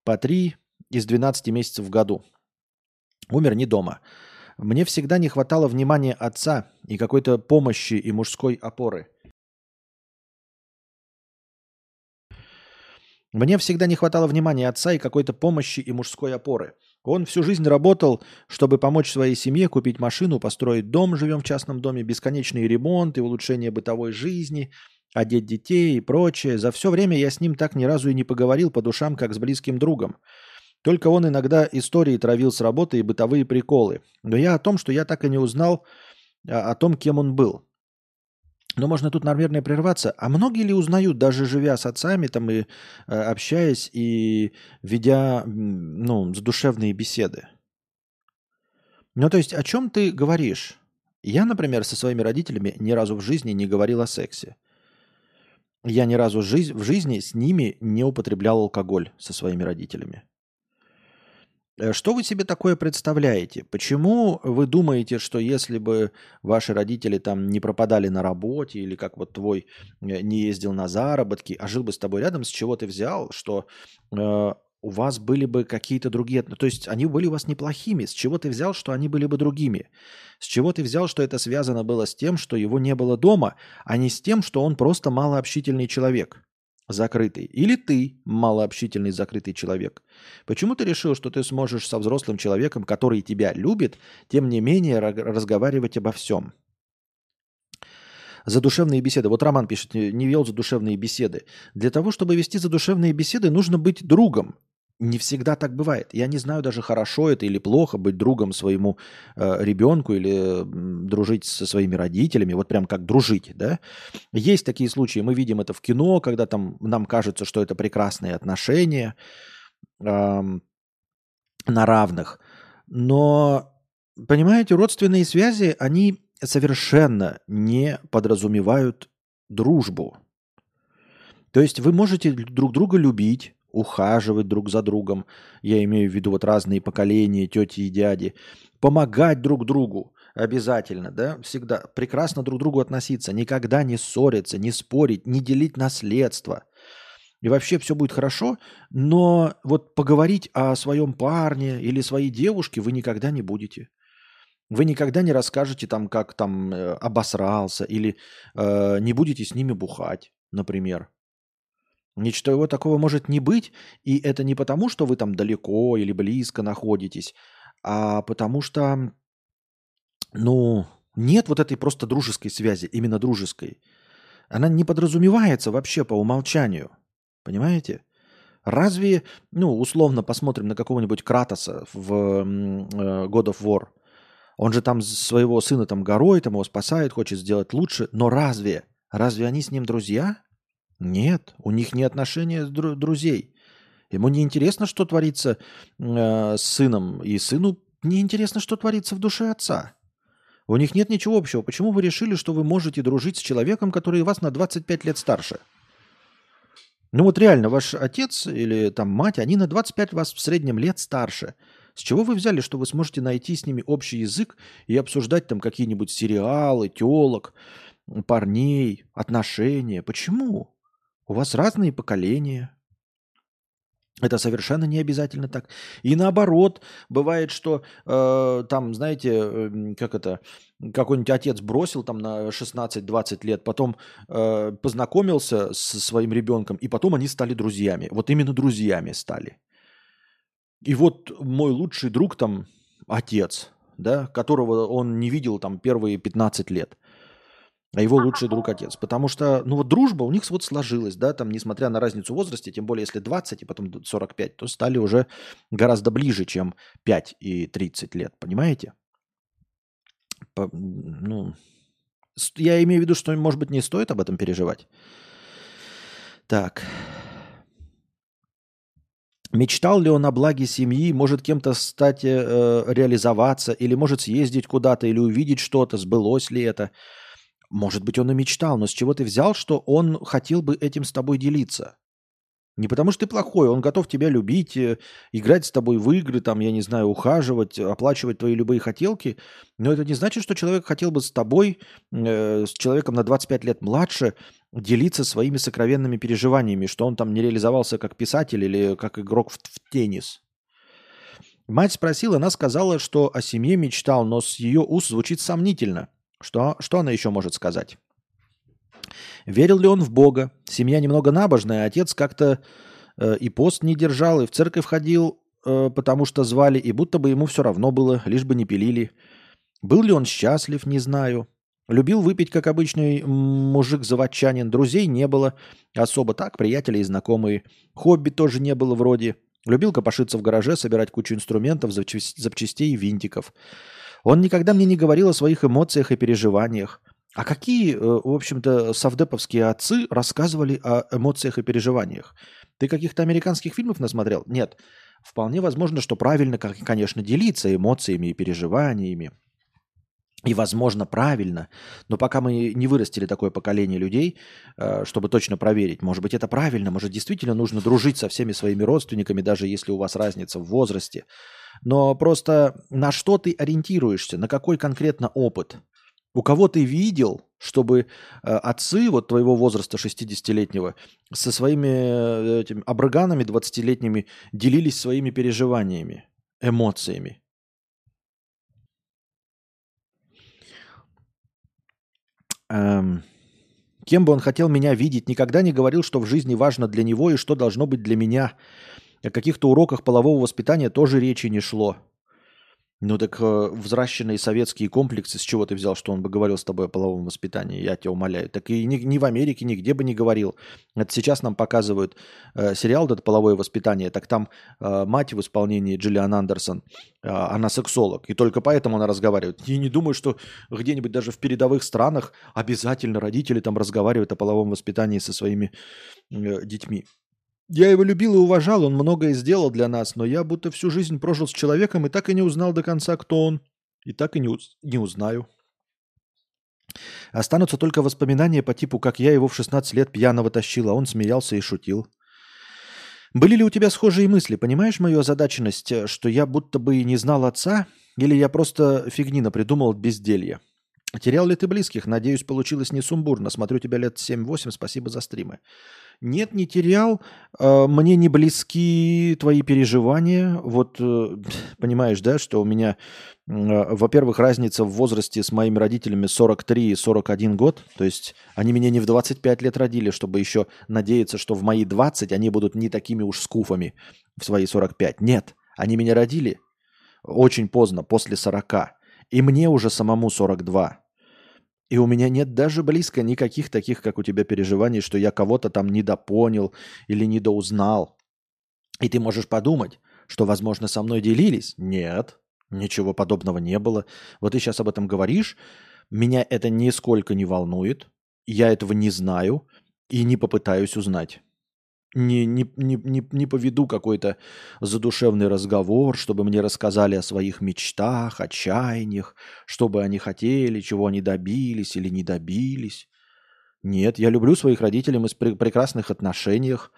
по три из 12 месяцев в году. Умер не дома. Мне всегда не хватало внимания отца и какой-то помощи и мужской опоры. Мне всегда не хватало внимания отца и какой-то помощи и мужской опоры. Он всю жизнь работал, чтобы помочь своей семье купить машину, построить дом, живем в частном доме, бесконечный ремонт и улучшение бытовой жизни, одеть детей и прочее. За все время я с ним так ни разу и не поговорил по душам, как с близким другом. Только он иногда истории травил с работы и бытовые приколы. Но я о том, что я так и не узнал а, о том, кем он был. Но можно тут, наверное, прерваться. А многие ли узнают, даже живя с отцами, там и э, общаясь и ведя ну, задушевные беседы? Ну, то есть, о чем ты говоришь? Я, например, со своими родителями ни разу в жизни не говорил о сексе. Я ни разу в жизни с ними не употреблял алкоголь со своими родителями. Э, что вы себе такое представляете? Почему вы думаете, что если бы ваши родители там не пропадали на работе или как вот твой э, не ездил на заработки, а жил бы с тобой рядом, с чего ты взял, что э, у вас были бы какие-то другие... То есть они были у вас неплохими. С чего ты взял, что они были бы другими? С чего ты взял, что это связано было с тем, что его не было дома, а не с тем, что он просто малообщительный человек? Закрытый, или ты малообщительный закрытый человек. Почему ты решил, что ты сможешь со взрослым человеком, который тебя любит, тем не менее разговаривать обо всем? Задушевные беседы. Вот Роман пишет, не вел задушевные беседы. Для того, чтобы вести задушевные беседы, нужно быть другом. Не всегда так бывает. Я не знаю даже хорошо это или плохо быть другом своему э, ребенку или э, дружить со своими родителями, вот прям как дружить, да. Есть такие случаи, мы видим это в кино, когда там нам кажется, что это прекрасные отношения э, на равных. Но, понимаете, родственные связи, они совершенно не подразумевают дружбу. То есть вы можете друг друга любить, ухаживать друг за другом, я имею в виду вот разные поколения, тети и дяди, помогать друг другу обязательно, да, всегда прекрасно друг к другу относиться, никогда не ссориться, не спорить, не делить наследство. И вообще все будет хорошо, но вот поговорить о своем парне или своей девушке вы никогда не будете. Вы никогда не расскажете там, как там э, обосрался, или э, не будете с ними бухать, например. Ничего такого может не быть, и это не потому, что вы там далеко или близко находитесь, а потому что, ну, нет вот этой просто дружеской связи, именно дружеской. Она не подразумевается вообще по умолчанию. Понимаете? Разве, ну, условно посмотрим на какого-нибудь Кратоса в э, God of War. Он же там своего сына там горой, там его спасает, хочет сделать лучше. Но разве, разве они с ним друзья? Нет, у них не отношения с дру- друзей. Ему не интересно, что творится э, с сыном, и сыну не интересно, что творится в душе отца. У них нет ничего общего. Почему вы решили, что вы можете дружить с человеком, который вас на 25 лет старше? Ну вот реально, ваш отец или там мать, они на 25 вас в среднем лет старше. С чего вы взяли, что вы сможете найти с ними общий язык и обсуждать там какие-нибудь сериалы, телок, парней, отношения. Почему? У вас разные поколения. Это совершенно не обязательно так. И наоборот, бывает, что э, там, знаете, э, как это, какой-нибудь отец бросил там на 16-20 лет, потом э, познакомился со своим ребенком, и потом они стали друзьями. Вот именно друзьями стали. И вот мой лучший друг там, отец, да, которого он не видел там первые 15 лет а его лучший друг отец. Потому что, ну вот дружба у них вот сложилась, да, там, несмотря на разницу в возрасте, тем более если 20 и потом 45, то стали уже гораздо ближе, чем 5 и 30 лет, понимаете? По, ну, я имею в виду, что, может быть, не стоит об этом переживать. Так. Мечтал ли он о благе семьи, может кем-то стать, э, реализоваться, или может съездить куда-то, или увидеть что-то, сбылось ли это? Может быть, он и мечтал, но с чего ты взял, что он хотел бы этим с тобой делиться? Не потому что ты плохой, он готов тебя любить, э, играть с тобой в игры, там, я не знаю, ухаживать, оплачивать твои любые хотелки. Но это не значит, что человек хотел бы с тобой, э, с человеком на 25 лет младше, делиться своими сокровенными переживаниями, что он там не реализовался как писатель или как игрок в, в теннис. Мать спросила, она сказала, что о семье мечтал, но с ее уст звучит сомнительно – что, что она еще может сказать? Верил ли он в Бога? Семья немного набожная, отец как-то э, и пост не держал, и в церковь ходил, э, потому что звали, и будто бы ему все равно было, лишь бы не пилили. Был ли он счастлив, не знаю. Любил выпить, как обычный мужик-заводчанин. Друзей не было. Особо так, приятели и знакомые. Хобби тоже не было вроде. Любил копошиться в гараже, собирать кучу инструментов, запчастей и винтиков. Он никогда мне не говорил о своих эмоциях и переживаниях. А какие, э, в общем-то, совдеповские отцы рассказывали о эмоциях и переживаниях? Ты каких-то американских фильмов насмотрел? Нет. Вполне возможно, что правильно, конечно, делиться эмоциями и переживаниями. И, возможно, правильно. Но пока мы не вырастили такое поколение людей, э, чтобы точно проверить, может быть, это правильно, может, действительно нужно дружить со всеми своими родственниками, даже если у вас разница в возрасте. Но просто на что ты ориентируешься, на какой конкретно опыт? У кого ты видел, чтобы э, отцы вот твоего возраста 60-летнего со своими э, этими абраганами 20-летними делились своими переживаниями, эмоциями? Эм, кем бы он хотел меня видеть, никогда не говорил, что в жизни важно для него и что должно быть для меня. О каких-то уроках полового воспитания тоже речи не шло. Ну так э, взращенные советские комплексы, с чего ты взял, что он бы говорил с тобой о половом воспитании, я тебя умоляю. Так и ни, ни в Америке, нигде бы не говорил. Это сейчас нам показывают э, сериал этот «Половое воспитание», так там э, мать в исполнении Джиллиан Андерсон, э, она сексолог, и только поэтому она разговаривает. Я не думаю, что где-нибудь даже в передовых странах обязательно родители там разговаривают о половом воспитании со своими э, детьми. Я его любил и уважал, он многое сделал для нас, но я будто всю жизнь прожил с человеком и так и не узнал до конца, кто он. И так и не, уз... не узнаю. Останутся только воспоминания по типу, как я его в 16 лет пьяного тащил, а он смеялся и шутил. Были ли у тебя схожие мысли? Понимаешь мою озадаченность, что я будто бы и не знал отца, или я просто фигнина придумал безделье? Терял ли ты близких? Надеюсь, получилось не сумбурно. Смотрю тебя лет 7-8, спасибо за стримы. Нет, не терял. А, мне не близки твои переживания. Вот э, понимаешь, да, что у меня, а, во-первых, разница в возрасте с моими родителями 43 и 41 год. То есть они меня не в 25 лет родили, чтобы еще надеяться, что в мои 20 они будут не такими уж скуфами в свои 45. Нет, они меня родили очень поздно, после 40. И мне уже самому 42. И у меня нет даже близко никаких таких, как у тебя, переживаний, что я кого-то там недопонял или недоузнал. И ты можешь подумать, что, возможно, со мной делились. Нет, ничего подобного не было. Вот ты сейчас об этом говоришь, меня это нисколько не волнует, я этого не знаю и не попытаюсь узнать не, не, не, не, не поведу какой-то задушевный разговор, чтобы мне рассказали о своих мечтах, отчаяниях, что бы они хотели, чего они добились или не добились. Нет, я люблю своих родителей, мы в прекрасных отношениях,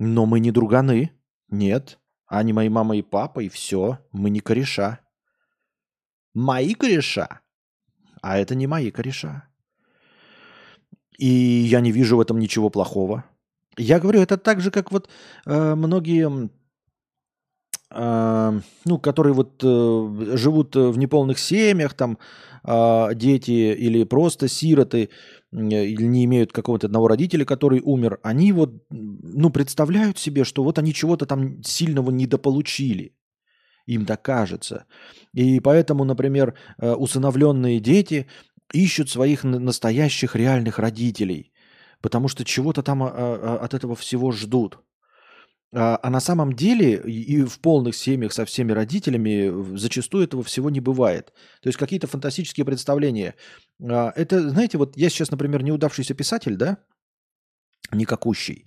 но мы не друганы. Нет, они мои мама и папа, и все, мы не кореша. Мои кореша, а это не мои кореша. И я не вижу в этом ничего плохого. Я говорю, это так же, как вот э, многие, э, ну, которые вот э, живут в неполных семьях, там, э, дети или просто сироты, или не имеют какого-то одного родителя, который умер, они вот, ну, представляют себе, что вот они чего-то там сильного недополучили. Им так кажется. И поэтому, например, э, усыновленные дети ищут своих настоящих реальных родителей, потому что чего-то там а, а, от этого всего ждут. А, а на самом деле и в полных семьях со всеми родителями зачастую этого всего не бывает. То есть какие-то фантастические представления. Это, знаете, вот я сейчас, например, неудавшийся писатель, да, никакущий.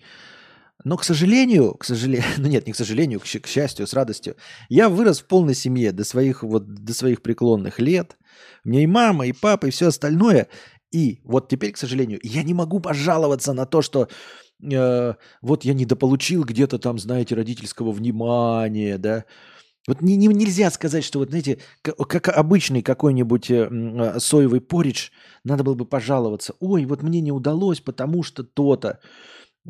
Но, к сожалению, к сожалению, ну нет, не к сожалению, к, к счастью, с радостью, я вырос в полной семье до своих, вот, до своих преклонных лет. У меня и мама, и папа, и все остальное. И вот теперь, к сожалению, я не могу пожаловаться на то, что э, вот я недополучил где-то там, знаете, родительского внимания, да. Вот не, не, нельзя сказать, что вот, знаете, как, обычный какой-нибудь э, э, соевый поридж, надо было бы пожаловаться. Ой, вот мне не удалось, потому что то-то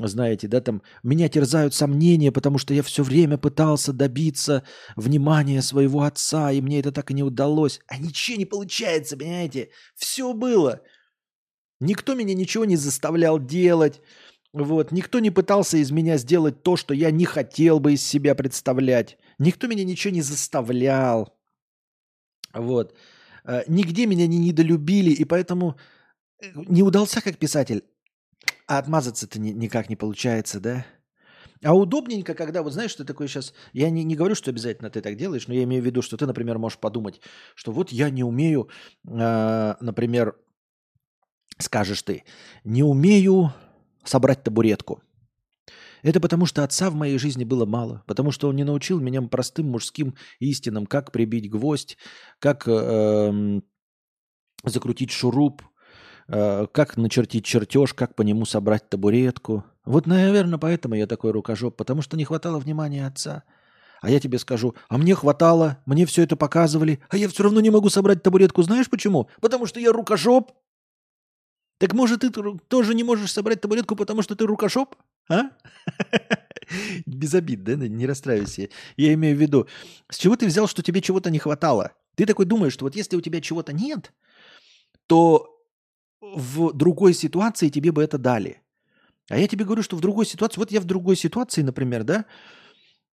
знаете, да, там меня терзают сомнения, потому что я все время пытался добиться внимания своего отца, и мне это так и не удалось. А ничего не получается, понимаете? Все было. Никто меня ничего не заставлял делать. Вот. Никто не пытался из меня сделать то, что я не хотел бы из себя представлять. Никто меня ничего не заставлял. Вот. Э, нигде меня не недолюбили, и поэтому э, не удался как писатель. А отмазаться-то ни, никак не получается, да? А удобненько, когда, вот знаешь, что такое сейчас... Я не, не говорю, что обязательно ты так делаешь, но я имею в виду, что ты, например, можешь подумать, что вот я не умею, э, например, скажешь ты, не умею собрать табуретку. Это потому, что отца в моей жизни было мало, потому что он не научил меня простым мужским истинам, как прибить гвоздь, как э, закрутить шуруп, Э, как начертить чертеж, как по нему собрать табуретку. Вот, наверное, поэтому я такой рукожоп, потому что не хватало внимания отца. А я тебе скажу, а мне хватало, мне все это показывали, а я все равно не могу собрать табуретку. Знаешь почему? Потому что я рукожоп. Так может, ты тоже не можешь собрать табуретку, потому что ты рукожоп? А? Без обид, да? Не расстраивайся. Я имею в виду, с чего ты взял, что тебе чего-то не хватало? Ты такой думаешь, что вот если у тебя чего-то нет, то в другой ситуации тебе бы это дали. А я тебе говорю, что в другой ситуации, вот я в другой ситуации, например, да,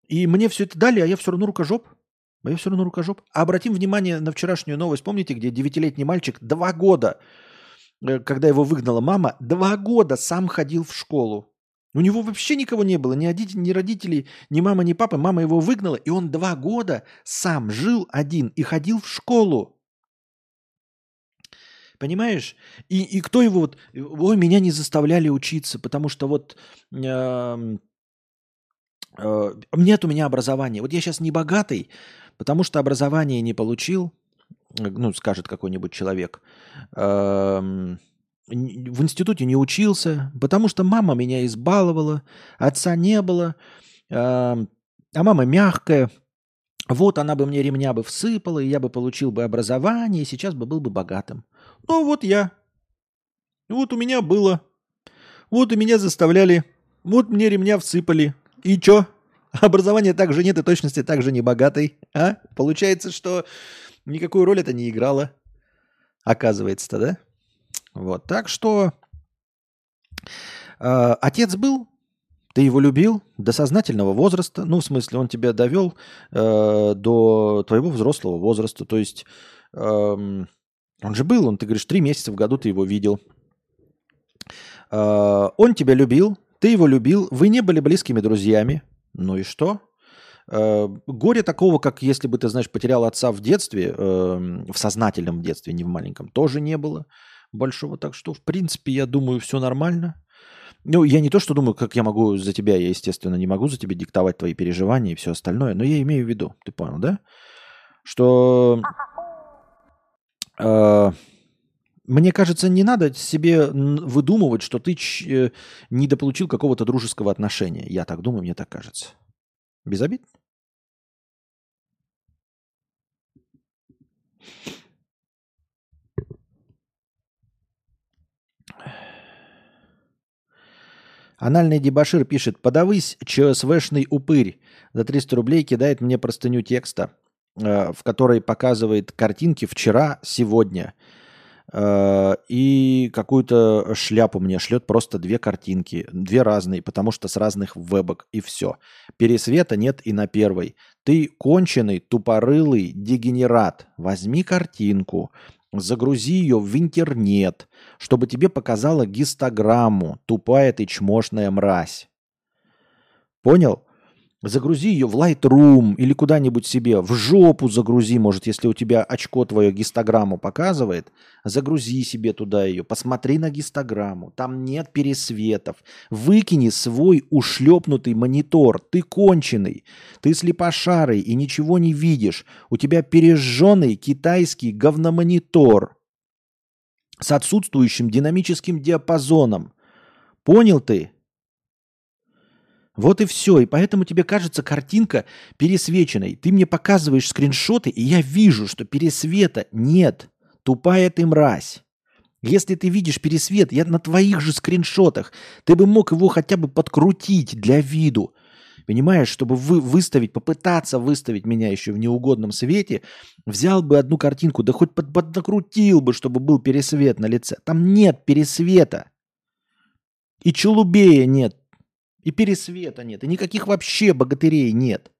и мне все это дали, а я все равно рукожоп. А я все равно рукожоп. А обратим внимание на вчерашнюю новость. Помните, где девятилетний мальчик два года, когда его выгнала мама, два года сам ходил в школу. У него вообще никого не было, ни, родителей, ни родителей, ни мамы, ни папы. Мама его выгнала, и он два года сам жил один и ходил в школу. Понимаешь? И, и кто его вот... Ой, меня не заставляли учиться, потому что вот... Э, э, нет у меня образования. Вот я сейчас не богатый, потому что образование не получил, ну, скажет какой-нибудь человек. Э, в институте не учился, потому что мама меня избаловала, отца не было, э, а мама мягкая. Вот она бы мне ремня бы всыпала, и я бы получил бы образование, и сейчас бы был бы богатым. Ну вот я. Вот у меня было. Вот у меня заставляли. Вот мне ремня всыпали. И чё? Образования также нет и точности также не богатой. А? Получается, что никакую роль это не играло. Оказывается-то, да? Вот. Так что э, отец был, ты его любил до сознательного возраста. Ну, в смысле, он тебя довел э, до твоего взрослого возраста. То есть э, он же был, он, ты говоришь, три месяца в году ты его видел. А, он тебя любил, ты его любил, вы не были близкими друзьями. Ну и что? А, горе такого, как если бы ты, знаешь, потерял отца в детстве, эм, в сознательном детстве, не в маленьком, тоже не было большого. Так что, в принципе, я думаю, все нормально. Ну, я не то, что думаю, как я могу за тебя, я, естественно, не могу за тебя диктовать твои переживания и все остальное, но я имею в виду, ты понял, да? Что а, мне кажется, не надо себе выдумывать, что ты э, недополучил какого-то дружеского отношения. Я так думаю, мне так кажется. Без обид? Анальный дебашир пишет, подавысь, ЧСВшный упырь. За 300 рублей кидает мне простыню текста, э, в которой показывает картинки вчера, сегодня – Э, и какую-то шляпу мне шлет просто две картинки, две разные, потому что с разных вебок, и все. Пересвета нет и на первой. Ты конченый, тупорылый дегенерат. Возьми картинку, загрузи ее в интернет, чтобы тебе показала гистограмму, тупая ты чмошная мразь. Понял? Загрузи ее в Lightroom или куда-нибудь себе, в жопу загрузи, может, если у тебя очко твое гистограмму показывает, загрузи себе туда ее, посмотри на гистограмму, там нет пересветов, выкини свой ушлепнутый монитор, ты конченый, ты слепошарый и ничего не видишь, у тебя пережженный китайский говномонитор с отсутствующим динамическим диапазоном. Понял ты? Вот и все. И поэтому тебе кажется картинка пересвеченной. Ты мне показываешь скриншоты, и я вижу, что пересвета нет. Тупая ты мразь. Если ты видишь пересвет, я на твоих же скриншотах, ты бы мог его хотя бы подкрутить для виду. Понимаешь, чтобы вы выставить, попытаться выставить меня еще в неугодном свете, взял бы одну картинку, да хоть под, подкрутил бы, чтобы был пересвет на лице. Там нет пересвета. И челубея нет. И пересвета нет, и никаких вообще богатырей нет.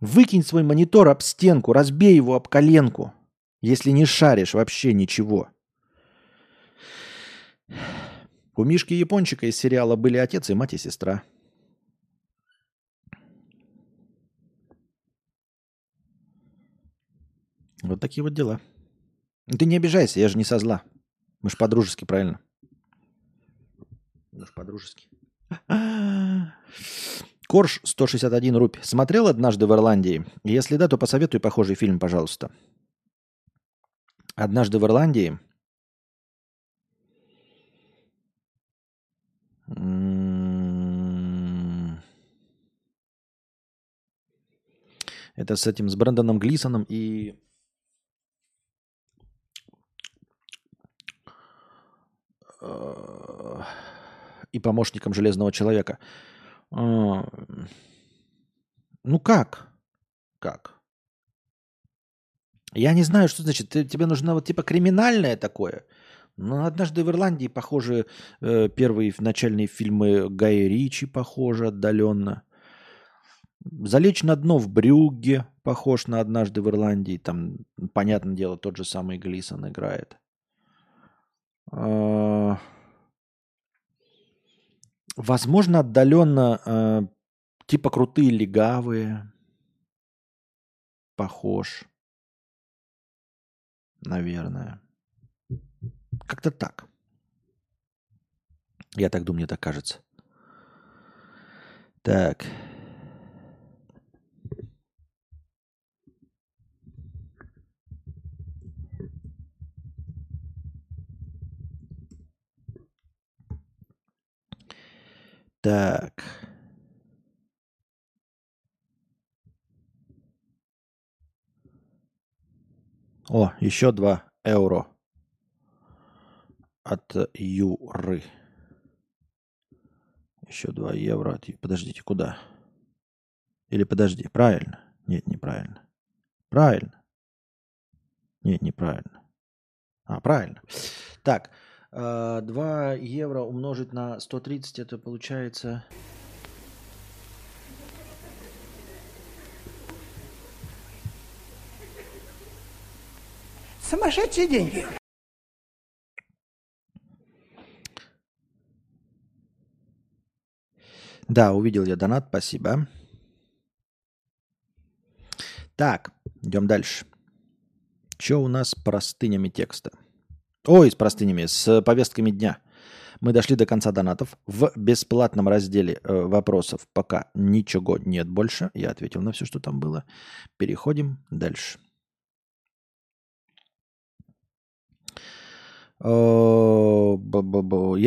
Выкинь свой монитор об стенку, разбей его об коленку, если не шаришь вообще ничего. У Мишки Япончика из сериала были отец и мать и сестра. Вот такие вот дела. Ты не обижайся, я же не со зла. Мы ж по-дружески, правильно? Мы ж по-дружески. Корж 161 рубь. Смотрел однажды в Ирландии? Если да, то посоветуй похожий фильм, пожалуйста. Однажды в Ирландии. М-м-м. Это с этим, с Брэндоном Глисоном и... Uh и помощником Железного Человека. А, ну как? Как? Я не знаю, что значит. Тебе нужно вот типа криминальное такое. Но однажды в Ирландии, похоже, э, первые начальные фильмы Гая Ричи, похоже, отдаленно. Залечь на дно в Брюгге, похож на однажды в Ирландии. Там, понятное дело, тот же самый Глисон играет. Возможно, отдаленно э, типа крутые легавые. Похож. Наверное. Как-то так. Я так думаю, мне так кажется. Так. Так. О, еще 2 евро от Юры. Еще 2 евро от... Подождите, куда? Или подожди, правильно? Нет, неправильно. Правильно. Нет, неправильно. А, правильно. Так, 2 а, евро умножить на 130, это получается... Сумасшедшие деньги. Да, увидел я донат, спасибо. Так, идем дальше. Что у нас с простынями текста? Ой, с простынями, с повестками дня. Мы дошли до конца донатов. В бесплатном разделе э, вопросов пока ничего нет больше. Я ответил на все, что там было. Переходим дальше. Я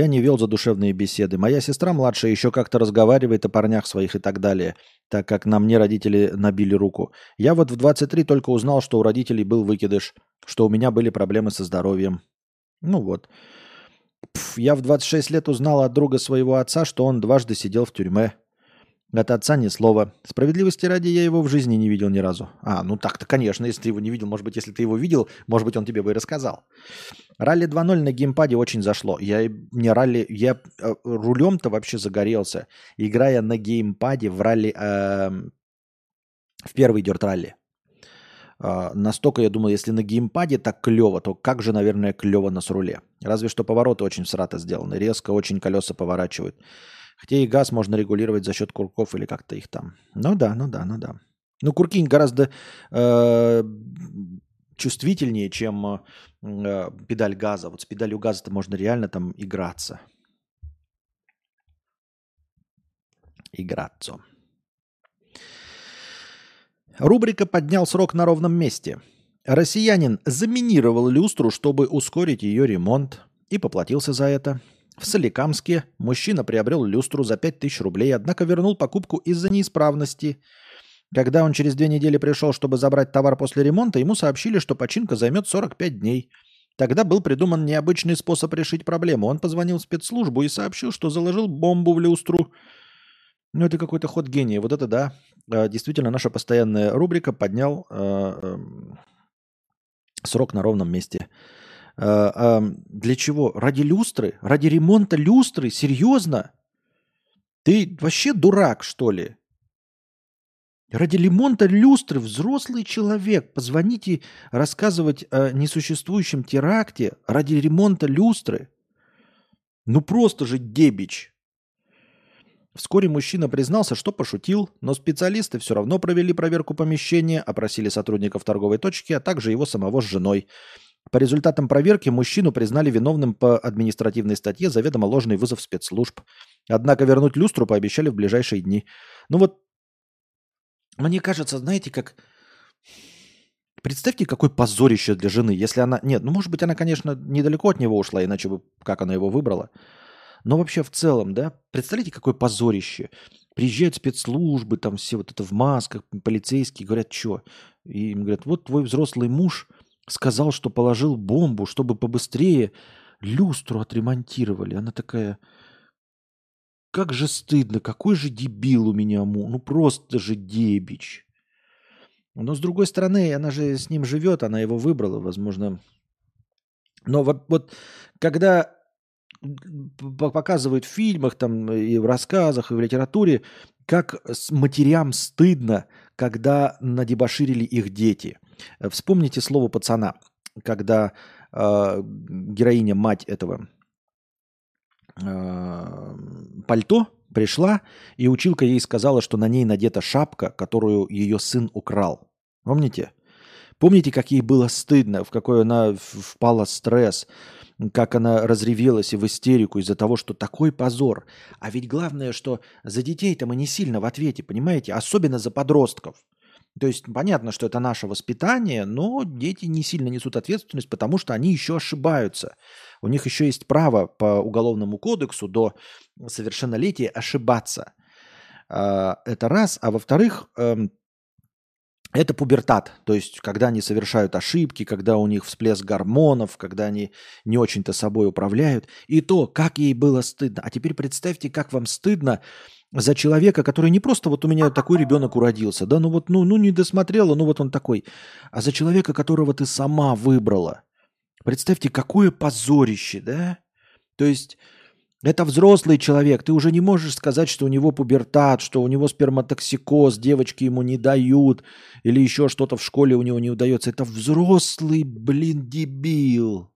не вел задушевные беседы. Моя сестра младшая еще как-то разговаривает о парнях своих и так далее, так как на мне родители набили руку. Я вот в 23 только узнал, что у родителей был выкидыш, что у меня были проблемы со здоровьем. Ну вот. Пф, я в 26 лет узнал от друга своего отца, что он дважды сидел в тюрьме. От отца ни слова. Справедливости ради я его в жизни не видел ни разу. А, ну так-то, конечно, если ты его не видел, может быть, если ты его видел, может быть, он тебе бы и рассказал. Ралли 2.0 на геймпаде очень зашло. Я не ралли, я э, рулем-то вообще загорелся, играя на геймпаде в ралли, э, в первый дерт ралли. Э, настолько, я думаю, если на геймпаде так клево, то как же, наверное, клево на сруле. Разве что повороты очень срато сделаны, резко очень колеса поворачивают. Хотя и газ можно регулировать за счет курков или как-то их там. Ну да, ну да, ну да. Ну, курки гораздо э, чувствительнее, чем э, педаль газа. Вот с педалью газа-то можно реально там играться. Играться. Рубрика «Поднял срок на ровном месте». Россиянин заминировал люстру, чтобы ускорить ее ремонт и поплатился за это – в Соликамске мужчина приобрел люстру за 5000 рублей, однако вернул покупку из-за неисправности. Когда он через две недели пришел, чтобы забрать товар после ремонта, ему сообщили, что починка займет 45 дней. Тогда был придуман необычный способ решить проблему. Он позвонил в спецслужбу и сообщил, что заложил бомбу в люстру. Ну, это какой-то ход гения. Вот это да. А, действительно, наша постоянная рубрика поднял э, э, срок на ровном месте. А, для чего? Ради люстры? Ради ремонта люстры? Серьезно? Ты вообще дурак, что ли? Ради ремонта люстры взрослый человек. Позвоните рассказывать о несуществующем теракте ради ремонта люстры. Ну просто же дебич. Вскоре мужчина признался, что пошутил, но специалисты все равно провели проверку помещения, опросили сотрудников торговой точки, а также его самого с женой. По результатам проверки мужчину признали виновным по административной статье заведомо ложный вызов спецслужб. Однако вернуть люстру пообещали в ближайшие дни. Ну вот, мне кажется, знаете, как... Представьте, какой позорище для жены, если она... Нет, ну, может быть, она, конечно, недалеко от него ушла, иначе бы как она его выбрала. Но вообще в целом, да, представляете, какое позорище. Приезжают спецслужбы, там все вот это в масках, полицейские, говорят, что? И им говорят, вот твой взрослый муж сказал, что положил бомбу, чтобы побыстрее люстру отремонтировали. Она такая, как же стыдно, какой же дебил у меня му, ну просто же дебич. Но с другой стороны, она же с ним живет, она его выбрала, возможно. Но вот, вот когда показывают в фильмах, там, и в рассказах, и в литературе, как матерям стыдно, когда надебоширили их дети – вспомните слово пацана, когда э, героиня, мать этого э, пальто пришла, и училка ей сказала, что на ней надета шапка, которую ее сын украл. Помните? Помните, как ей было стыдно, в какой она впала стресс, как она разревелась и в истерику из-за того, что такой позор. А ведь главное, что за детей-то мы не сильно в ответе, понимаете? Особенно за подростков. То есть понятно, что это наше воспитание, но дети не сильно несут ответственность, потому что они еще ошибаются. У них еще есть право по уголовному кодексу до совершеннолетия ошибаться. А, это раз. А во-вторых, эм, это пубертат, то есть когда они совершают ошибки, когда у них всплеск гормонов, когда они не очень-то собой управляют. И то, как ей было стыдно. А теперь представьте, как вам стыдно за человека, который не просто вот у меня такой ребенок уродился, да, ну вот, ну, ну не досмотрела, ну вот он такой, а за человека, которого ты сама выбрала. Представьте, какое позорище, да? То есть это взрослый человек, ты уже не можешь сказать, что у него пубертат, что у него сперматоксикоз, девочки ему не дают, или еще что-то в школе у него не удается. Это взрослый, блин, дебил.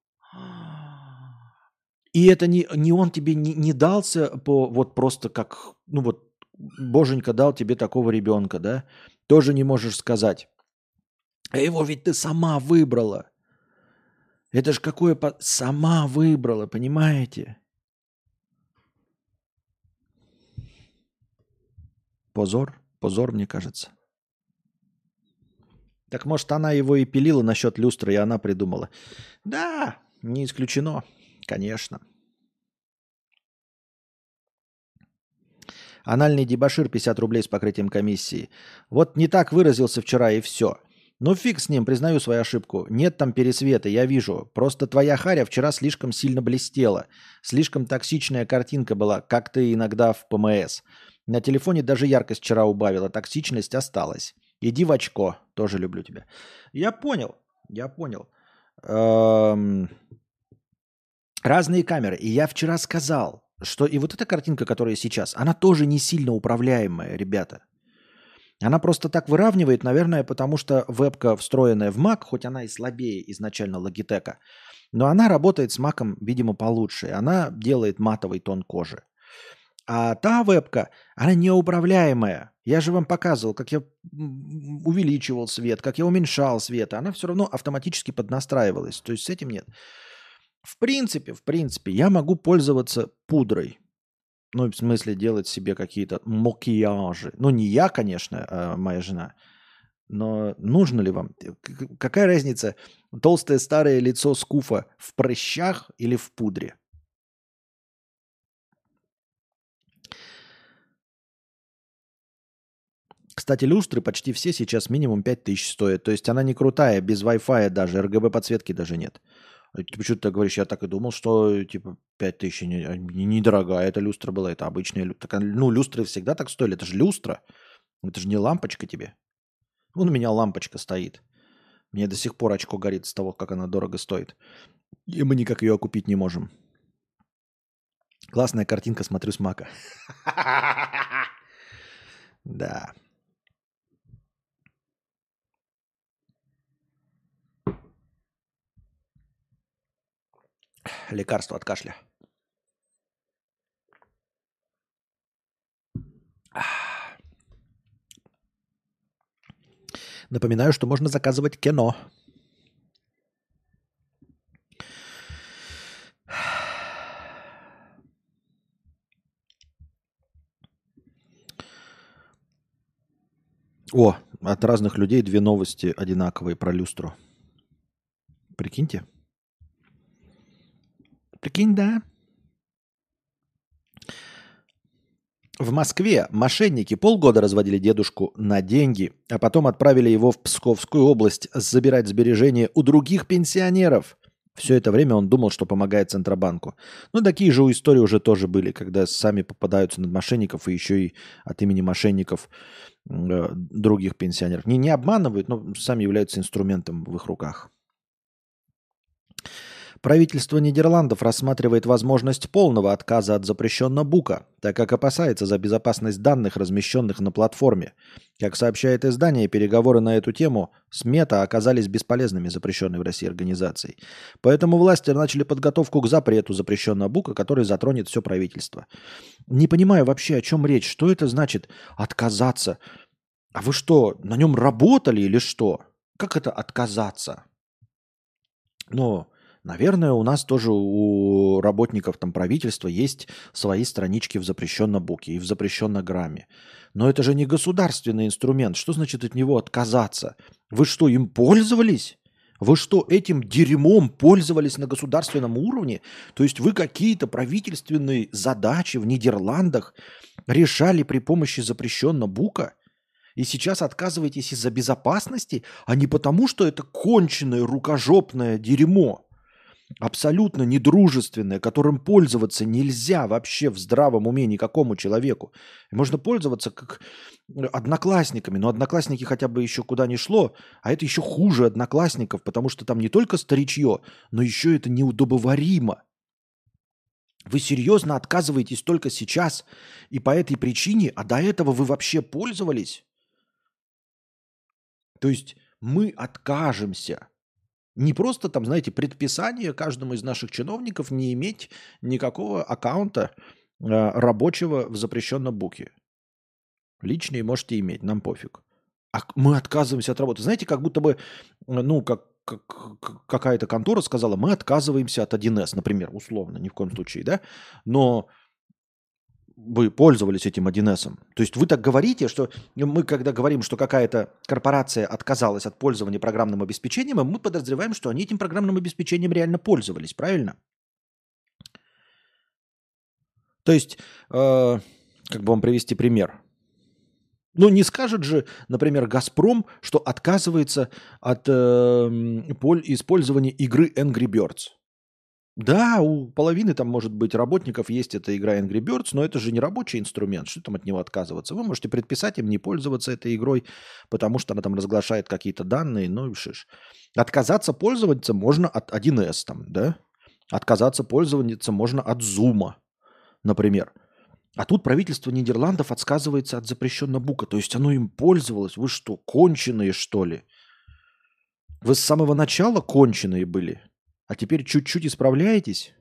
И это не, не он тебе не, не дался по вот просто как, ну вот, боженька дал тебе такого ребенка, да? Тоже не можешь сказать. А его ведь ты сама выбрала. Это ж какое... По... Сама выбрала, понимаете? Позор, позор, мне кажется. Так может, она его и пилила насчет люстры, и она придумала. Да, не исключено. Конечно. Анальный дебашир 50 рублей с покрытием комиссии. Вот не так выразился вчера и все. Ну фиг с ним, признаю свою ошибку. Нет там пересвета, я вижу. Просто твоя харя вчера слишком сильно блестела. Слишком токсичная картинка была, как ты иногда в ПМС. На телефоне даже яркость вчера убавила, токсичность осталась. Иди в очко, тоже люблю тебя. Я понял, я понял. Эм... Разные камеры. И я вчера сказал, что и вот эта картинка, которая сейчас, она тоже не сильно управляемая, ребята. Она просто так выравнивает, наверное, потому что вебка, встроенная в Mac, хоть она и слабее изначально Logitech, но она работает с Mac, видимо, получше. Она делает матовый тон кожи. А та вебка, она неуправляемая. Я же вам показывал, как я увеличивал свет, как я уменьшал свет. Она все равно автоматически поднастраивалась. То есть с этим нет. В принципе, в принципе, я могу пользоваться пудрой. Ну, в смысле, делать себе какие-то макияжи. Ну, не я, конечно, а моя жена. Но нужно ли вам? Какая разница, толстое старое лицо скуфа в прыщах или в пудре? Кстати, люстры почти все сейчас минимум 5000 стоят. То есть она не крутая, без Wi-Fi даже, RGB подсветки даже нет. Почему ты говоришь, я так и думал, что типа 5000 недорогая не, не дорогая эта люстра была, это обычная люстра. Ну, люстры всегда так стоили, это же люстра. Это же не лампочка тебе. Вон у меня лампочка стоит. Мне до сих пор очко горит с того, как она дорого стоит. И мы никак ее купить не можем. Классная картинка, смотрю с мака. Да. Лекарство от кашля. Напоминаю, что можно заказывать кино. О, от разных людей две новости одинаковые про люстру. Прикиньте. Прикинь, да. В Москве мошенники полгода разводили дедушку на деньги, а потом отправили его в Псковскую область забирать сбережения у других пенсионеров. Все это время он думал, что помогает Центробанку. Но такие же истории уже тоже были, когда сами попадаются над мошенников и еще и от имени мошенников э, других пенсионеров. Не, не обманывают, но сами являются инструментом в их руках. Правительство Нидерландов рассматривает возможность полного отказа от запрещенного бука, так как опасается за безопасность данных, размещенных на платформе. Как сообщает издание, переговоры на эту тему с Мета оказались бесполезными запрещенной в России организацией. Поэтому власти начали подготовку к запрету запрещенного бука, который затронет все правительство. Не понимаю вообще, о чем речь. Что это значит отказаться? А вы что, на нем работали или что? Как это отказаться? Но Наверное, у нас тоже у работников там правительства есть свои странички в запрещенном буке и в запрещенном грамме. Но это же не государственный инструмент. Что значит от него отказаться? Вы что, им пользовались? Вы что, этим дерьмом пользовались на государственном уровне? То есть вы какие-то правительственные задачи в Нидерландах решали при помощи запрещенного бука? И сейчас отказываетесь из-за безопасности, а не потому, что это конченое рукожопное дерьмо? Абсолютно недружественное, которым пользоваться нельзя вообще в здравом уме никакому человеку. можно пользоваться как э, одноклассниками, но одноклассники хотя бы еще куда ни шло, а это еще хуже одноклассников, потому что там не только старичье, но еще это неудобоваримо. Вы серьезно отказываетесь только сейчас и по этой причине, а до этого вы вообще пользовались? То есть мы откажемся не просто там, знаете, предписание каждому из наших чиновников не иметь никакого аккаунта э, рабочего в запрещенном буке. Личные можете иметь, нам пофиг. А мы отказываемся от работы. Знаете, как будто бы, ну, как, как какая-то контора сказала, мы отказываемся от 1С, например, условно, ни в коем случае, да? Но вы пользовались этим 1С. То есть вы так говорите, что мы, когда говорим, что какая-то корпорация отказалась от пользования программным обеспечением, мы подозреваем, что они этим программным обеспечением реально пользовались, правильно? То есть, э, как бы вам привести пример. Ну, не скажет же, например, «Газпром», что отказывается от э, использования игры Angry Birds. Да, у половины там, может быть, работников есть эта игра Angry Birds, но это же не рабочий инструмент. Что там от него отказываться? Вы можете предписать им не пользоваться этой игрой, потому что она там разглашает какие-то данные, ну и шиш. Отказаться пользоваться можно от 1С там, да? Отказаться пользоваться можно от Zoom, например. А тут правительство Нидерландов отказывается от запрещенного бука. То есть оно им пользовалось. Вы что, конченые, что ли? Вы с самого начала конченые были, а теперь чуть-чуть исправляетесь?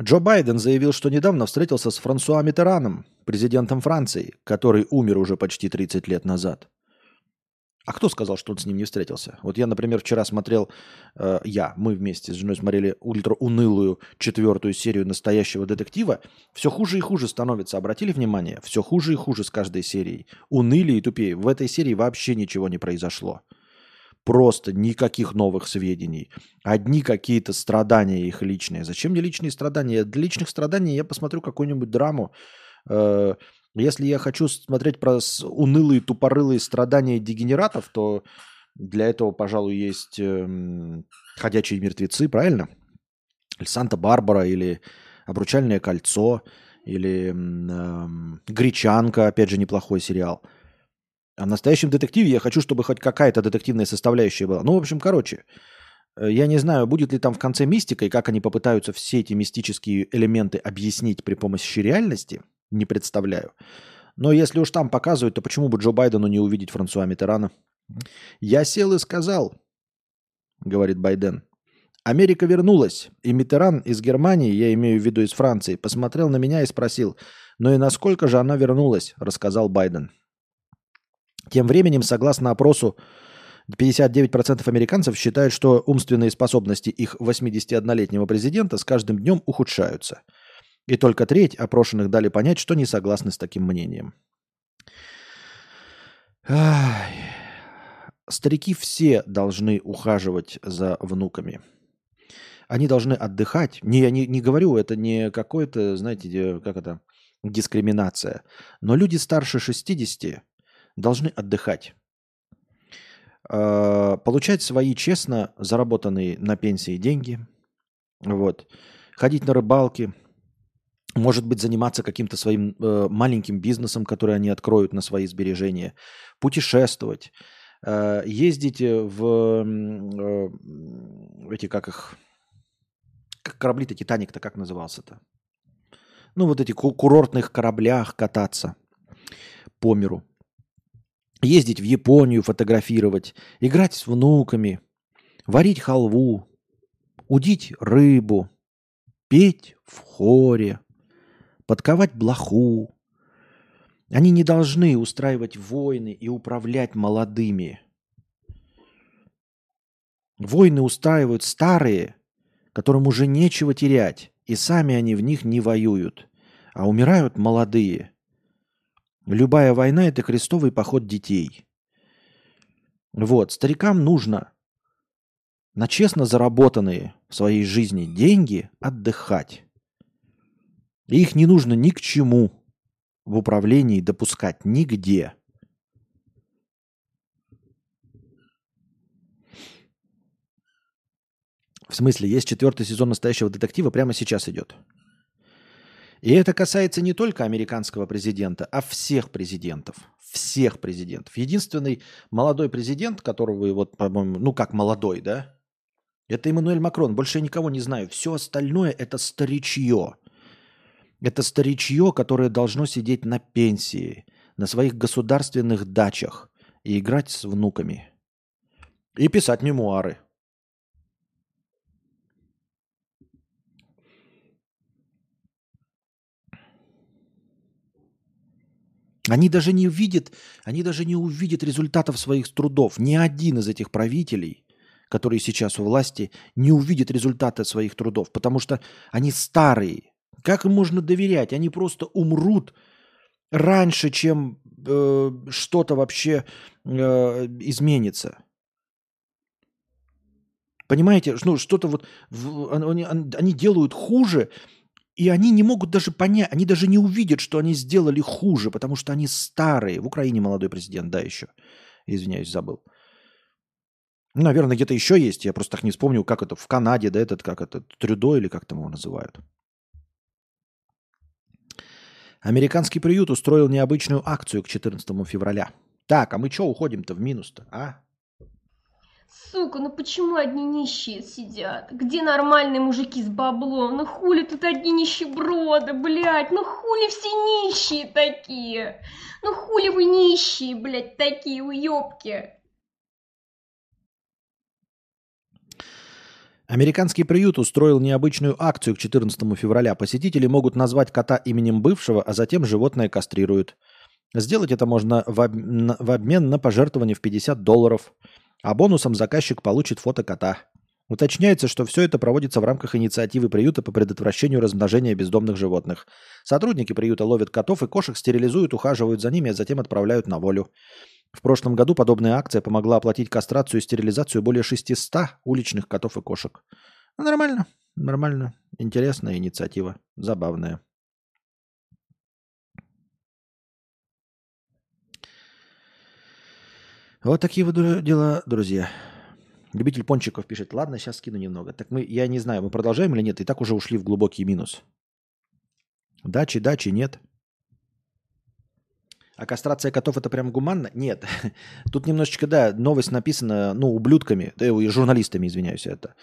Джо Байден заявил, что недавно встретился с Франсуа Митераном, президентом Франции, который умер уже почти 30 лет назад. А кто сказал, что он с ним не встретился? Вот я, например, вчера смотрел, э, я, мы вместе с женой смотрели ультраунылую четвертую серию настоящего детектива. Все хуже и хуже становится. Обратили внимание? Все хуже и хуже с каждой серией. Уныли и тупее. В этой серии вообще ничего не произошло. Просто никаких новых сведений. Одни какие-то страдания их личные. Зачем мне личные страдания? Для личных страданий я посмотрю какую-нибудь драму. Э, если я хочу смотреть про унылые, тупорылые страдания дегенератов, то для этого, пожалуй, есть э, «Ходячие мертвецы», правильно? Или «Санта-Барбара», или «Обручальное кольцо», или э, «Гречанка», опять же, неплохой сериал. А в настоящем детективе я хочу, чтобы хоть какая-то детективная составляющая была. Ну, в общем, короче, э, я не знаю, будет ли там в конце мистика, и как они попытаются все эти мистические элементы объяснить при помощи реальности – не представляю. Но если уж там показывают, то почему бы Джо Байдену не увидеть Франсуа Митерана? Я сел и сказал, говорит Байден. Америка вернулась, и Митеран из Германии, я имею в виду из Франции, посмотрел на меня и спросил, ну и насколько же она вернулась, рассказал Байден. Тем временем, согласно опросу, 59% американцев считают, что умственные способности их 81-летнего президента с каждым днем ухудшаются – и только треть опрошенных дали понять, что не согласны с таким мнением. Ай. Старики все должны ухаживать за внуками. Они должны отдыхать. Не, я не, не говорю, это не какое-то, знаете, как это, дискриминация. Но люди старше 60 должны отдыхать. Э, получать свои честно заработанные на пенсии деньги. Вот. Ходить на рыбалки, может быть, заниматься каким-то своим э, маленьким бизнесом, который они откроют на свои сбережения, путешествовать, э, ездить в э, эти, как их, как корабли-то, Титаник-то как назывался-то? Ну, вот эти курортных кораблях кататься по миру. Ездить в Японию, фотографировать, играть с внуками, варить халву, удить рыбу, петь в хоре – подковать блоху. Они не должны устраивать войны и управлять молодыми. Войны устраивают старые, которым уже нечего терять, и сами они в них не воюют, а умирают молодые. Любая война – это крестовый поход детей. Вот, старикам нужно на честно заработанные в своей жизни деньги отдыхать. И их не нужно ни к чему в управлении допускать нигде. В смысле, есть четвертый сезон настоящего детектива, прямо сейчас идет. И это касается не только американского президента, а всех президентов. Всех президентов. Единственный молодой президент, которого вот, по-моему, ну как молодой, да? Это Эммануэль Макрон. Больше я никого не знаю. Все остальное это старичье. Это старичье, которое должно сидеть на пенсии, на своих государственных дачах и играть с внуками. И писать мемуары. Они даже не увидят, они даже не увидят результатов своих трудов. Ни один из этих правителей, которые сейчас у власти, не увидит результата своих трудов, потому что они старые, как им можно доверять? Они просто умрут раньше, чем э, что-то вообще э, изменится. Понимаете, ну что-то вот в, они, они делают хуже И они не могут даже понять, они даже не увидят, что они сделали хуже, потому что они старые. В Украине молодой президент, да, еще. Извиняюсь, забыл. Ну, наверное, где-то еще есть. Я просто так не вспомнил, как это в Канаде, да, этот, как это, Трюдо или как там его называют. Американский приют устроил необычную акцию к 14 февраля. Так, а мы что уходим-то в минус-то, а? Сука, ну почему одни нищие сидят? Где нормальные мужики с баблом? Ну хули тут одни нищеброды, блядь? Ну хули все нищие такие? Ну хули вы нищие, блядь, такие уёбки? Американский приют устроил необычную акцию к 14 февраля. Посетители могут назвать кота именем бывшего, а затем животное кастрируют. Сделать это можно в, об... в обмен на пожертвование в 50 долларов, а бонусом заказчик получит фото кота. Уточняется, что все это проводится в рамках инициативы приюта по предотвращению размножения бездомных животных. Сотрудники приюта ловят котов и кошек, стерилизуют, ухаживают за ними, а затем отправляют на волю. В прошлом году подобная акция помогла оплатить кастрацию и стерилизацию более 600 уличных котов и кошек. Ну, нормально, нормально. Интересная инициатива, забавная. Вот такие вот дела, друзья. Любитель пончиков пишет, ладно, сейчас скину немного. Так мы, я не знаю, мы продолжаем или нет, и так уже ушли в глубокий минус. Дачи, дачи, нет. А кастрация котов это прям гуманно? Нет. Тут немножечко, да, новость написана, ну, ублюдками, да, журналистами, извиняюсь, это.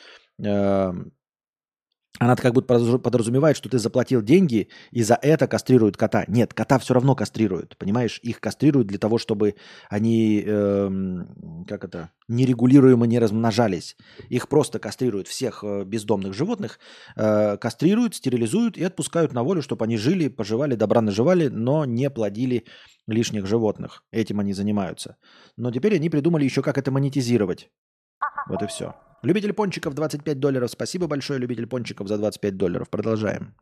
Она как будто подразумевает, что ты заплатил деньги и за это кастрируют кота. Нет, кота все равно кастрируют, понимаешь? Их кастрируют для того, чтобы они, эм, как это, нерегулируемо не размножались. Их просто кастрируют, всех э, бездомных животных, э, кастрируют, стерилизуют и отпускают на волю, чтобы они жили, поживали, добра наживали, но не плодили лишних животных. Этим они занимаются. Но теперь они придумали еще, как это монетизировать. Вот и все. Любитель пончиков 25 долларов. Спасибо большое, любитель пончиков, за 25 долларов. Продолжаем.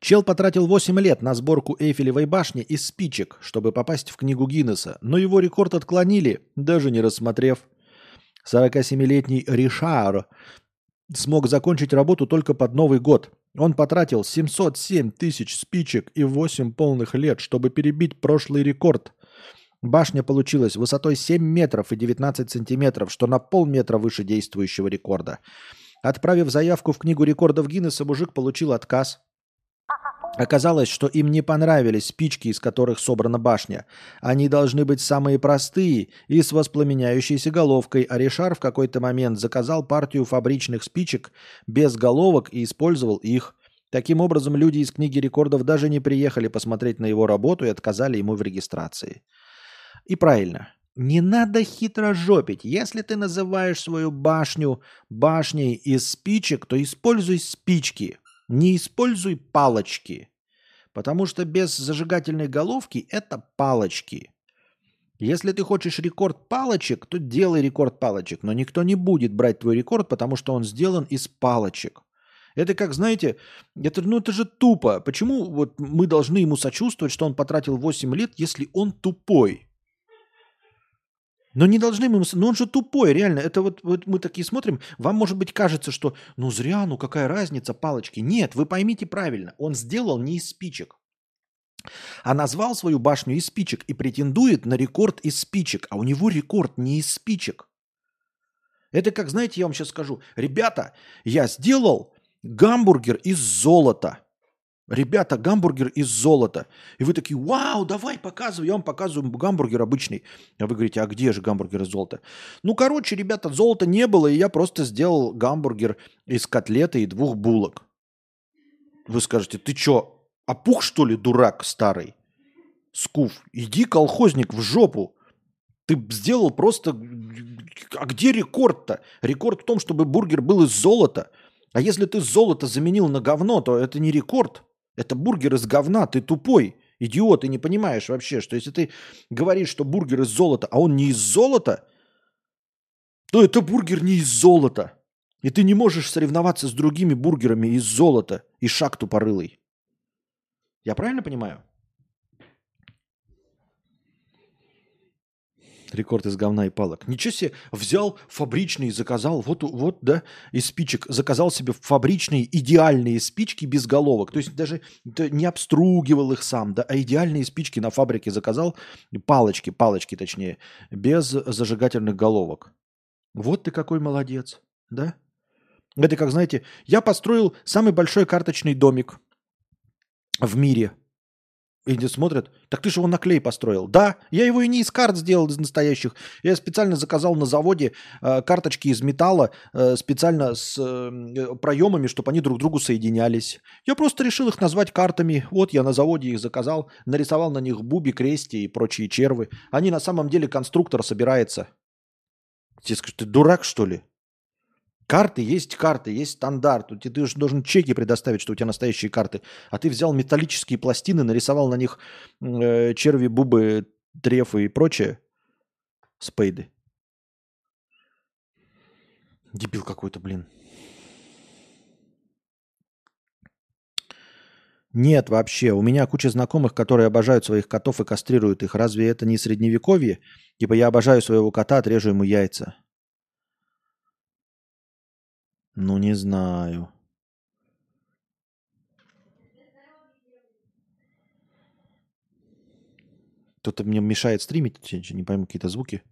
Чел потратил 8 лет на сборку Эйфелевой башни из спичек, чтобы попасть в книгу Гиннесса, но его рекорд отклонили, даже не рассмотрев. 47-летний Ришар смог закончить работу только под Новый год. Он потратил 707 тысяч спичек и 8 полных лет, чтобы перебить прошлый рекорд. Башня получилась высотой 7 метров и 19 сантиметров, что на полметра выше действующего рекорда. Отправив заявку в книгу рекордов Гиннесса, мужик получил отказ. Оказалось, что им не понравились спички, из которых собрана башня. Они должны быть самые простые и с воспламеняющейся головкой, а в какой-то момент заказал партию фабричных спичек без головок и использовал их. Таким образом, люди из книги рекордов даже не приехали посмотреть на его работу и отказали ему в регистрации. И правильно. Не надо хитро жопить. Если ты называешь свою башню башней из спичек, то используй спички – не используй палочки, потому что без зажигательной головки это палочки. Если ты хочешь рекорд палочек, то делай рекорд палочек, но никто не будет брать твой рекорд, потому что он сделан из палочек. Это как, знаете, это, ну это же тупо. Почему вот мы должны ему сочувствовать, что он потратил 8 лет, если он тупой? Но не должны мы... Ну он же тупой, реально. Это вот, вот мы такие смотрим. Вам, может быть, кажется, что ну зря, ну какая разница, палочки. Нет, вы поймите правильно. Он сделал не из спичек. А назвал свою башню из спичек и претендует на рекорд из спичек. А у него рекорд не из спичек. Это как, знаете, я вам сейчас скажу. Ребята, я сделал гамбургер из золота. Ребята, гамбургер из золота. И вы такие, вау, давай показывай. Я вам показываю гамбургер обычный. А вы говорите, а где же гамбургер из золота? Ну, короче, ребята, золота не было, и я просто сделал гамбургер из котлеты и двух булок. Вы скажете, ты что, опух, что ли, дурак старый? Скуф, иди, колхозник, в жопу. Ты сделал просто... А где рекорд-то? Рекорд в том, чтобы бургер был из золота. А если ты золото заменил на говно, то это не рекорд. Это бургер из говна, ты тупой. Идиот, ты не понимаешь вообще, что если ты говоришь, что бургер из золота, а он не из золота, то это бургер не из золота. И ты не можешь соревноваться с другими бургерами из золота и шаг тупорылый. Я правильно понимаю? Рекорд из говна и палок. Ничего себе, взял фабричный, заказал, вот, вот, да, из спичек, заказал себе фабричные идеальные спички без головок. То есть даже не обстругивал их сам, да, а идеальные спички на фабрике заказал, палочки, палочки точнее, без зажигательных головок. Вот ты какой молодец, да? Это как, знаете, я построил самый большой карточный домик в мире – и смотрят, так ты же его на клей построил. Да, я его и не из карт сделал, из настоящих. Я специально заказал на заводе э, карточки из металла, э, специально с э, проемами, чтобы они друг другу соединялись. Я просто решил их назвать картами. Вот я на заводе их заказал, нарисовал на них буби, крести и прочие червы. Они на самом деле конструктор собирается. Тебе скажут, ты дурак что ли? Карты есть карты, есть стандарт. Ты, ты должен чеки предоставить, что у тебя настоящие карты. А ты взял металлические пластины, нарисовал на них э, черви, бубы, трефы и прочее. Спейды. Дебил какой-то, блин. Нет, вообще. У меня куча знакомых, которые обожают своих котов и кастрируют их. Разве это не средневековье? Типа я обожаю своего кота, отрежу ему яйца. Ну, не знаю. Кто-то мне мешает стримить, не пойму какие-то звуки.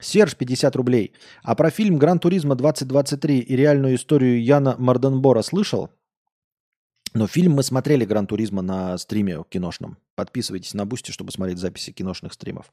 Серж, 50 рублей. А про фильм «Gran Turismo 2023» и реальную историю Яна Марденборо слышал? Но фильм мы смотрели «Gran Turismo» на стриме киношном. Подписывайтесь на Boosty, чтобы смотреть записи киношных стримов.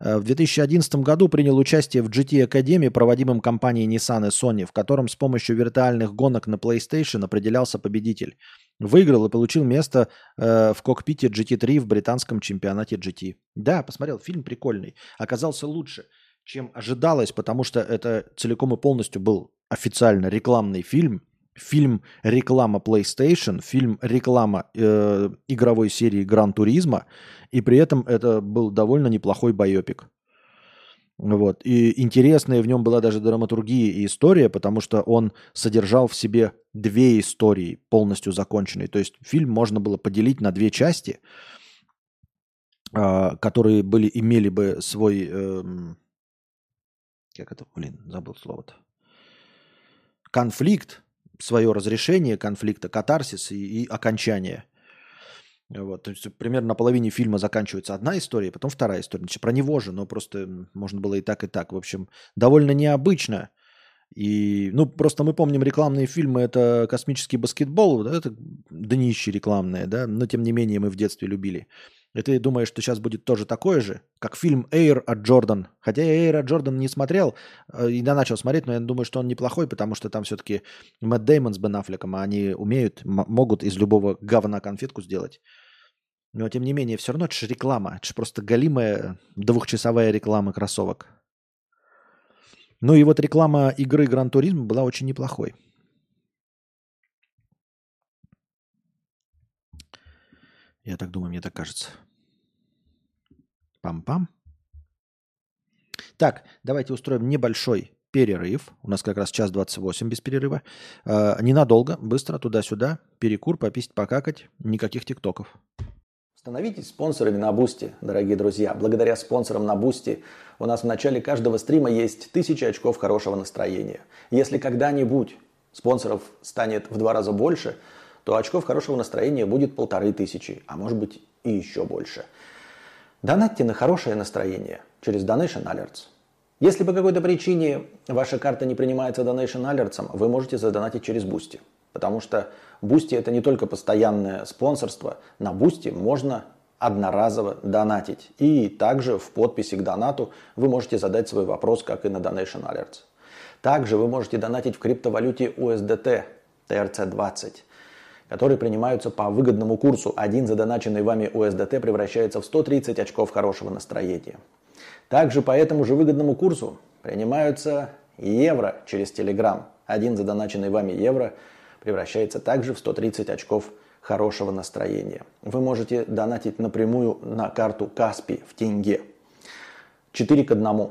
Э, в 2011 году принял участие в GT Академии, проводимом компанией Nissan и Sony, в котором с помощью виртуальных гонок на PlayStation определялся победитель. Выиграл и получил место э, в кокпите GT3 в британском чемпионате GT. Да, посмотрел, фильм прикольный. Оказался лучше, чем ожидалось, потому что это целиком и полностью был официально рекламный фильм, фильм реклама PlayStation, фильм реклама э, игровой серии Гран Туризма, и при этом это был довольно неплохой байопик. Вот. И интересная в нем была даже драматургия и история, потому что он содержал в себе две истории полностью законченные. То есть фильм можно было поделить на две части, э, которые были, имели бы свой... Э, как это, блин, забыл слово-то. Конфликт, свое разрешение конфликта, катарсис и, и окончание. Вот, то есть примерно на половине фильма заканчивается одна история, потом вторая история. Значит, про него же, но просто можно было и так, и так. В общем, довольно необычно. И, ну, просто мы помним рекламные фильмы, это космический баскетбол, да, это днище рекламное, да, но тем не менее мы в детстве любили. И ты думаешь, что сейчас будет тоже такое же, как фильм «Эйр» от Джордан. Хотя я «Эйр» от Джордан не смотрел, э, и начал смотреть, но я думаю, что он неплохой, потому что там все-таки Мэтт Дэймон с Бен Аффлеком, а они умеют, могут из любого говна конфетку сделать. Но тем не менее, все равно это же реклама. Это же просто галимая двухчасовая реклама кроссовок. Ну и вот реклама игры Гран Туризм была очень неплохой. Я так думаю, мне так кажется. Пам-пам. Так, давайте устроим небольшой перерыв. У нас как раз час 28 без перерыва. Э, ненадолго, быстро туда-сюда. Перекур, пописать, покакать. Никаких тиктоков. Становитесь спонсорами на Boosty, дорогие друзья. Благодаря спонсорам на Boosty у нас в начале каждого стрима есть тысячи очков хорошего настроения. Если когда-нибудь спонсоров станет в два раза больше – то очков хорошего настроения будет полторы тысячи, а может быть и еще больше. Донатьте на хорошее настроение через Donation Alerts. Если по какой-то причине ваша карта не принимается Donation Alerts, вы можете задонатить через Boosty. Потому что Boosty это не только постоянное спонсорство, на Boosty можно одноразово донатить. И также в подписи к донату вы можете задать свой вопрос, как и на Donation Alerts. Также вы можете донатить в криптовалюте USDT TRC20 которые принимаются по выгодному курсу. Один задоначенный вами USDT превращается в 130 очков хорошего настроения. Также по этому же выгодному курсу принимаются евро через Telegram. Один задоначенный вами евро превращается также в 130 очков хорошего настроения. Вы можете донатить напрямую на карту Каспи в тенге. 4 к 1.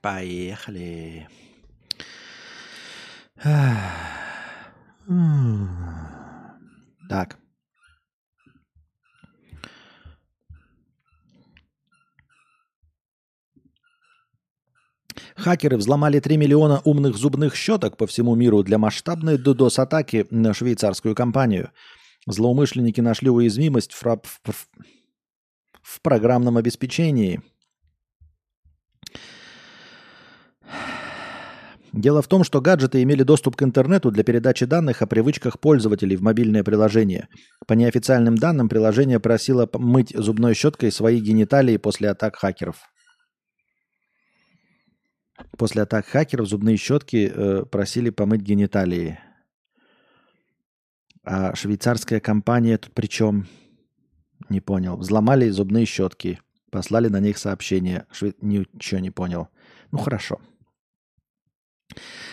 Поехали. Так. Хакеры взломали 3 миллиона умных зубных щеток по всему миру для масштабной DDoS-атаки на швейцарскую компанию. Злоумышленники нашли уязвимость в, в, в программном обеспечении. Дело в том, что гаджеты имели доступ к интернету для передачи данных о привычках пользователей в мобильное приложение. По неофициальным данным, приложение просило мыть зубной щеткой свои гениталии после атак хакеров. После атак хакеров зубные щетки э, просили помыть гениталии. А швейцарская компания тут при чем? Не понял. Взломали зубные щетки. Послали на них сообщение. Шве... Ничего не понял. Ну хорошо.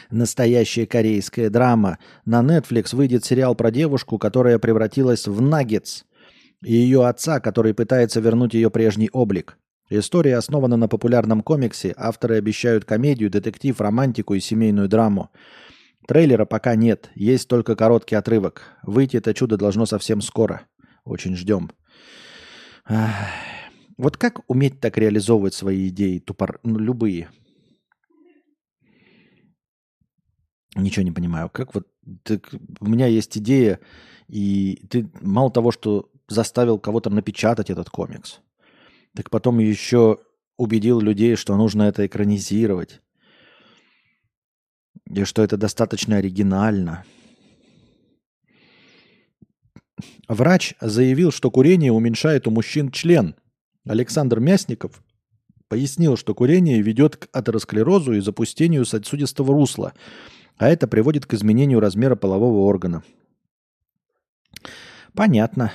Настоящая корейская драма. На Netflix выйдет сериал про девушку, которая превратилась в наггетс. И ее отца, который пытается вернуть ее прежний облик. История основана на популярном комиксе. Авторы обещают комедию, детектив, романтику и семейную драму. Трейлера пока нет, есть только короткий отрывок. Выйти это чудо должно совсем скоро. Очень ждем. Вот как уметь так реализовывать свои идеи, тупор... ну, любые? Ничего не понимаю. Как вот так, у меня есть идея, и ты мало того, что заставил кого-то напечатать этот комикс, так потом еще убедил людей, что нужно это экранизировать. И что это достаточно оригинально. Врач заявил, что курение уменьшает у мужчин член. Александр Мясников пояснил, что курение ведет к атеросклерозу и запустению сосудистого русла, а это приводит к изменению размера полового органа. Понятно.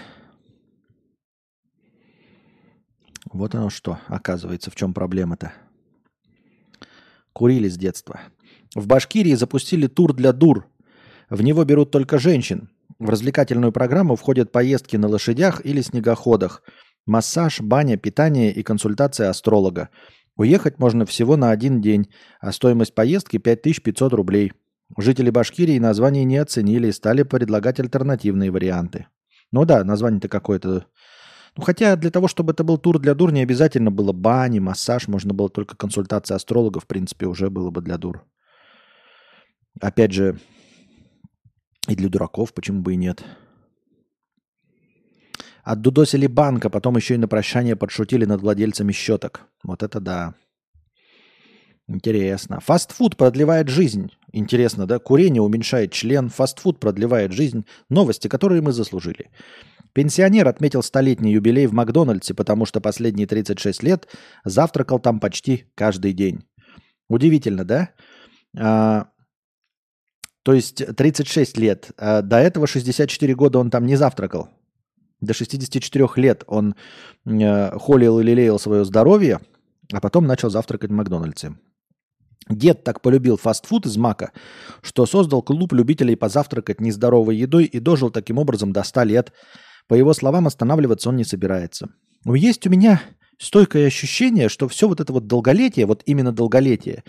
Вот оно что, оказывается, в чем проблема-то. Курили с детства. В Башкирии запустили тур для дур. В него берут только женщин. В развлекательную программу входят поездки на лошадях или снегоходах, массаж, баня, питание и консультация астролога. Уехать можно всего на один день, а стоимость поездки 5500 рублей. Жители Башкирии название не оценили и стали предлагать альтернативные варианты. Ну да, название-то какое-то ну, хотя для того, чтобы это был тур для дур, не обязательно было бани, массаж, можно было только консультация астролога, в принципе, уже было бы для дур. Опять же, и для дураков, почему бы и нет. Отдудосили банка, потом еще и на прощание подшутили над владельцами щеток. Вот это да. Интересно. Фастфуд продлевает жизнь. Интересно, да? Курение уменьшает член, фастфуд продлевает жизнь. Новости, которые мы заслужили. Пенсионер отметил столетний юбилей в Макдональдсе, потому что последние 36 лет завтракал там почти каждый день. Удивительно, да? А, То есть 36 лет. А до этого 64 года он там не завтракал. До 64 лет он э, холил и лелеял свое здоровье, а потом начал завтракать в Макдональдсе. Дед так полюбил фастфуд из Мака, что создал клуб любителей позавтракать нездоровой едой и дожил таким образом до 100 лет. По его словам, останавливаться он не собирается. Есть у меня стойкое ощущение, что все вот это вот долголетие, вот именно долголетие,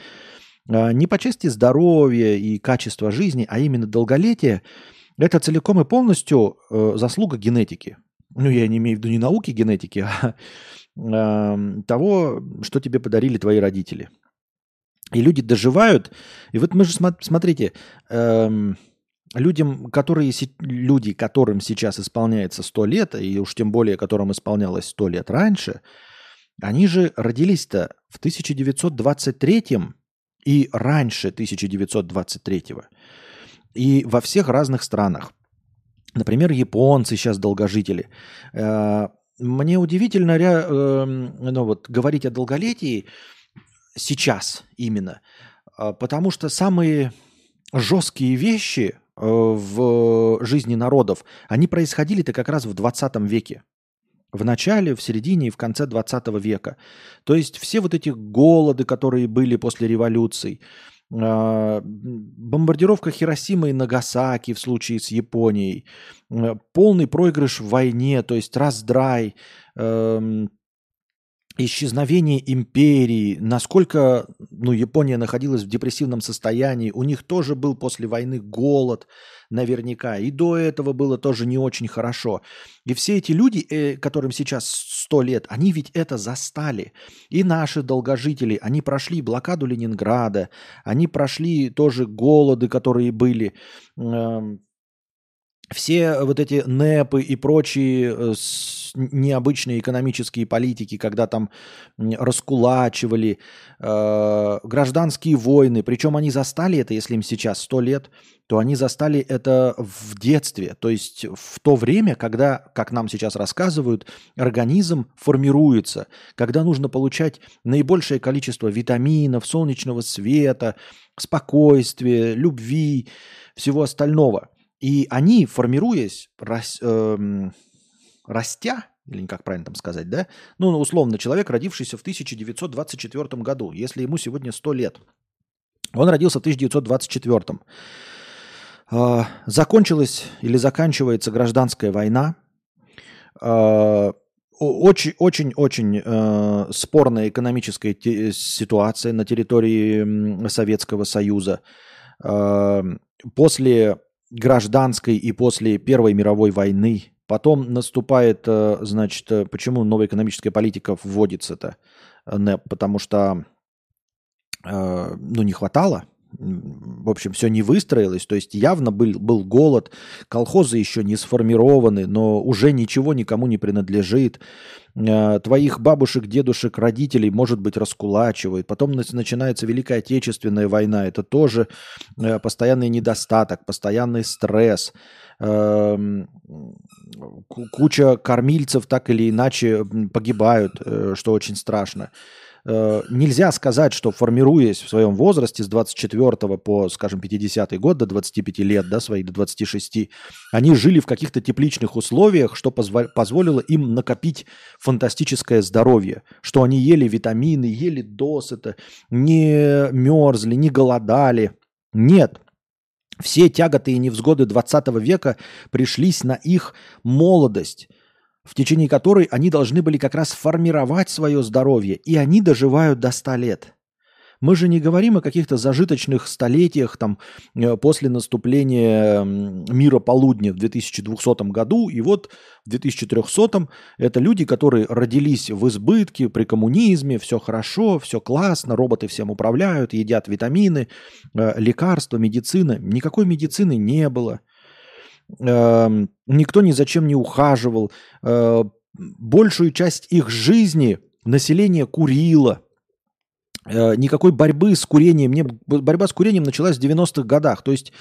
а, не по части здоровья и качества жизни, а именно долголетие, это целиком и полностью э, заслуга генетики. Ну, я не имею в виду не науки генетики, а того, что тебе подарили твои родители. И люди доживают. И вот мы же, смотрите, эм, людям, которые, люди, которым сейчас исполняется 100 лет, и уж тем более, которым исполнялось 100 лет раньше, они же родились-то в 1923 и раньше 1923. И во всех разных странах. Например, японцы сейчас долгожители. Э, мне удивительно эм, ну, вот, говорить о долголетии сейчас именно, а, потому что самые жесткие вещи э, в жизни народов, они происходили-то как раз в 20 веке. В начале, в середине и в конце 20 века. То есть все вот эти голоды, которые были после революций, а, бомбардировка Хиросимы и Нагасаки в случае с Японией, э, полный проигрыш в войне, то есть раздрай, эм, исчезновение империи, насколько ну, Япония находилась в депрессивном состоянии, у них тоже был после войны голод наверняка, и до этого было тоже не очень хорошо. И все эти люди, э, которым сейчас сто лет, они ведь это застали. И наши долгожители, они прошли блокаду Ленинграда, они прошли тоже голоды, которые были. Э, все вот эти НЭПы и прочие э, необычные экономические политики, когда там раскулачивали, э, гражданские войны, причем они застали это, если им сейчас 100 лет, то они застали это в детстве, то есть в то время, когда, как нам сейчас рассказывают, организм формируется, когда нужно получать наибольшее количество витаминов, солнечного света, спокойствия, любви, всего остального. И они, формируясь, рас, э, растя, или как правильно там сказать, да? Ну, условно, человек, родившийся в 1924 году, если ему сегодня 100 лет. Он родился в 1924. Э, закончилась или заканчивается гражданская война. Очень-очень-очень э, э, спорная экономическая ситуация на территории Советского Союза. Э, после гражданской и после Первой мировой войны Потом наступает, э, значит, э, почему новая экономическая политика вводится-то? Э, потому что ну, не хватало, в общем, все не выстроилось, то есть явно был, был голод, колхозы еще не сформированы, но уже ничего никому не принадлежит. Твоих бабушек, дедушек, родителей, может быть, раскулачивают. Потом начинается Великая Отечественная война, это тоже постоянный недостаток, постоянный стресс. Эм, куча кормильцев так или иначе погибают, э, что очень страшно. Э, нельзя сказать, что формируясь в своем возрасте с 24 по, скажем, 50 год, до 25 лет, да, свои до 26, они жили в каких-то тепличных условиях, что позволило им накопить фантастическое здоровье, что они ели витамины, ели досыта, не мерзли, не голодали. Нет, все тяготы и невзгоды 20 века пришлись на их молодость, в течение которой они должны были как раз формировать свое здоровье, и они доживают до 100 лет. Мы же не говорим о каких-то зажиточных столетиях там, э, после наступления мира полудня в 2200 году. И вот в 2300 это люди, которые родились в избытке при коммунизме, все хорошо, все классно, роботы всем управляют, едят витамины, э, лекарства, медицина. Никакой медицины не было. Эм, никто ни зачем не ухаживал. Э, большую часть их жизни население курило – Э, никакой борьбы с курением не борьба с курением началась в 90-х годах. То есть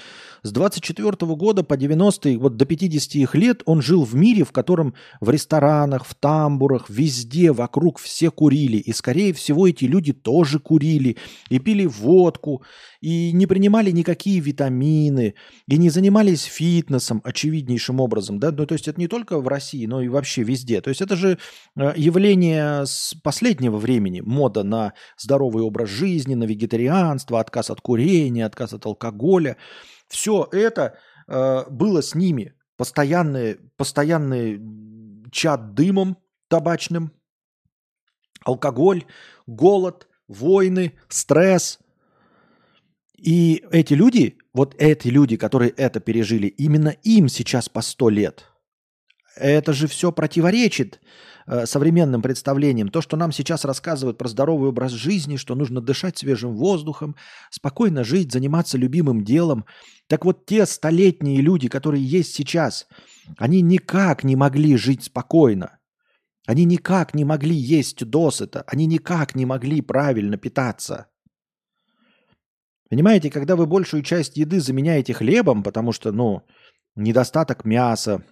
с 24 -го года по 90-е, вот до 50 их лет он жил в мире, в котором в ресторанах, в тамбурах, везде вокруг все курили. И, скорее всего, эти люди тоже курили и пили водку, и не принимали никакие витамины, и не занимались фитнесом очевиднейшим образом. Да? Ну, то есть это не только в России, но и вообще везде. То есть это же э, явление с последнего времени, мода на здоровый образ жизни, на вегетарианство, отказ от курения, отказ от алкоголя – все это э, было с ними. Постоянный, постоянный чат дымом табачным, алкоголь, голод, войны, стресс. И эти люди, вот эти люди, которые это пережили, именно им сейчас по сто лет. Это же все противоречит Э, современным представлением. То, что нам сейчас рассказывают про здоровый образ жизни, что нужно дышать свежим воздухом, спокойно жить, заниматься любимым делом. Так вот, те столетние люди, которые есть сейчас, они никак не могли жить спокойно. Они никак не могли есть досыта, они никак не могли правильно питаться. Понимаете, когда вы большую часть еды заменяете хлебом, потому что, ну, недостаток мяса,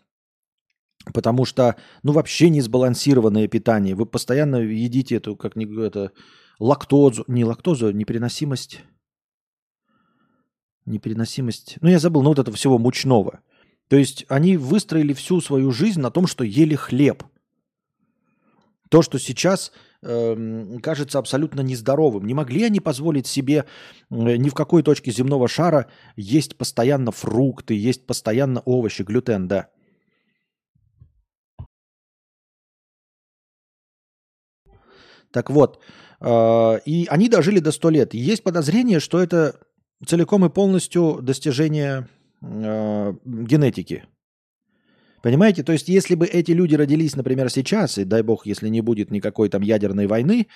Потому что, ну, вообще не сбалансированное питание. Вы постоянно едите эту, как не это, лактозу, не лактозу, а непереносимость. Непереносимость. Ну, я забыл, ну, вот это всего мучного. То есть они выстроили всю свою жизнь на том, что ели хлеб. То, что сейчас э, кажется абсолютно нездоровым. Не могли они позволить себе э, ни в какой точке земного шара есть постоянно фрукты, есть постоянно овощи, глютен, да. Так вот, э, и они дожили до 100 лет. Есть подозрение, что это целиком и полностью достижение э, генетики. Понимаете? То есть, если бы эти люди родились, например, сейчас, и дай бог, если не будет никакой там ядерной войны,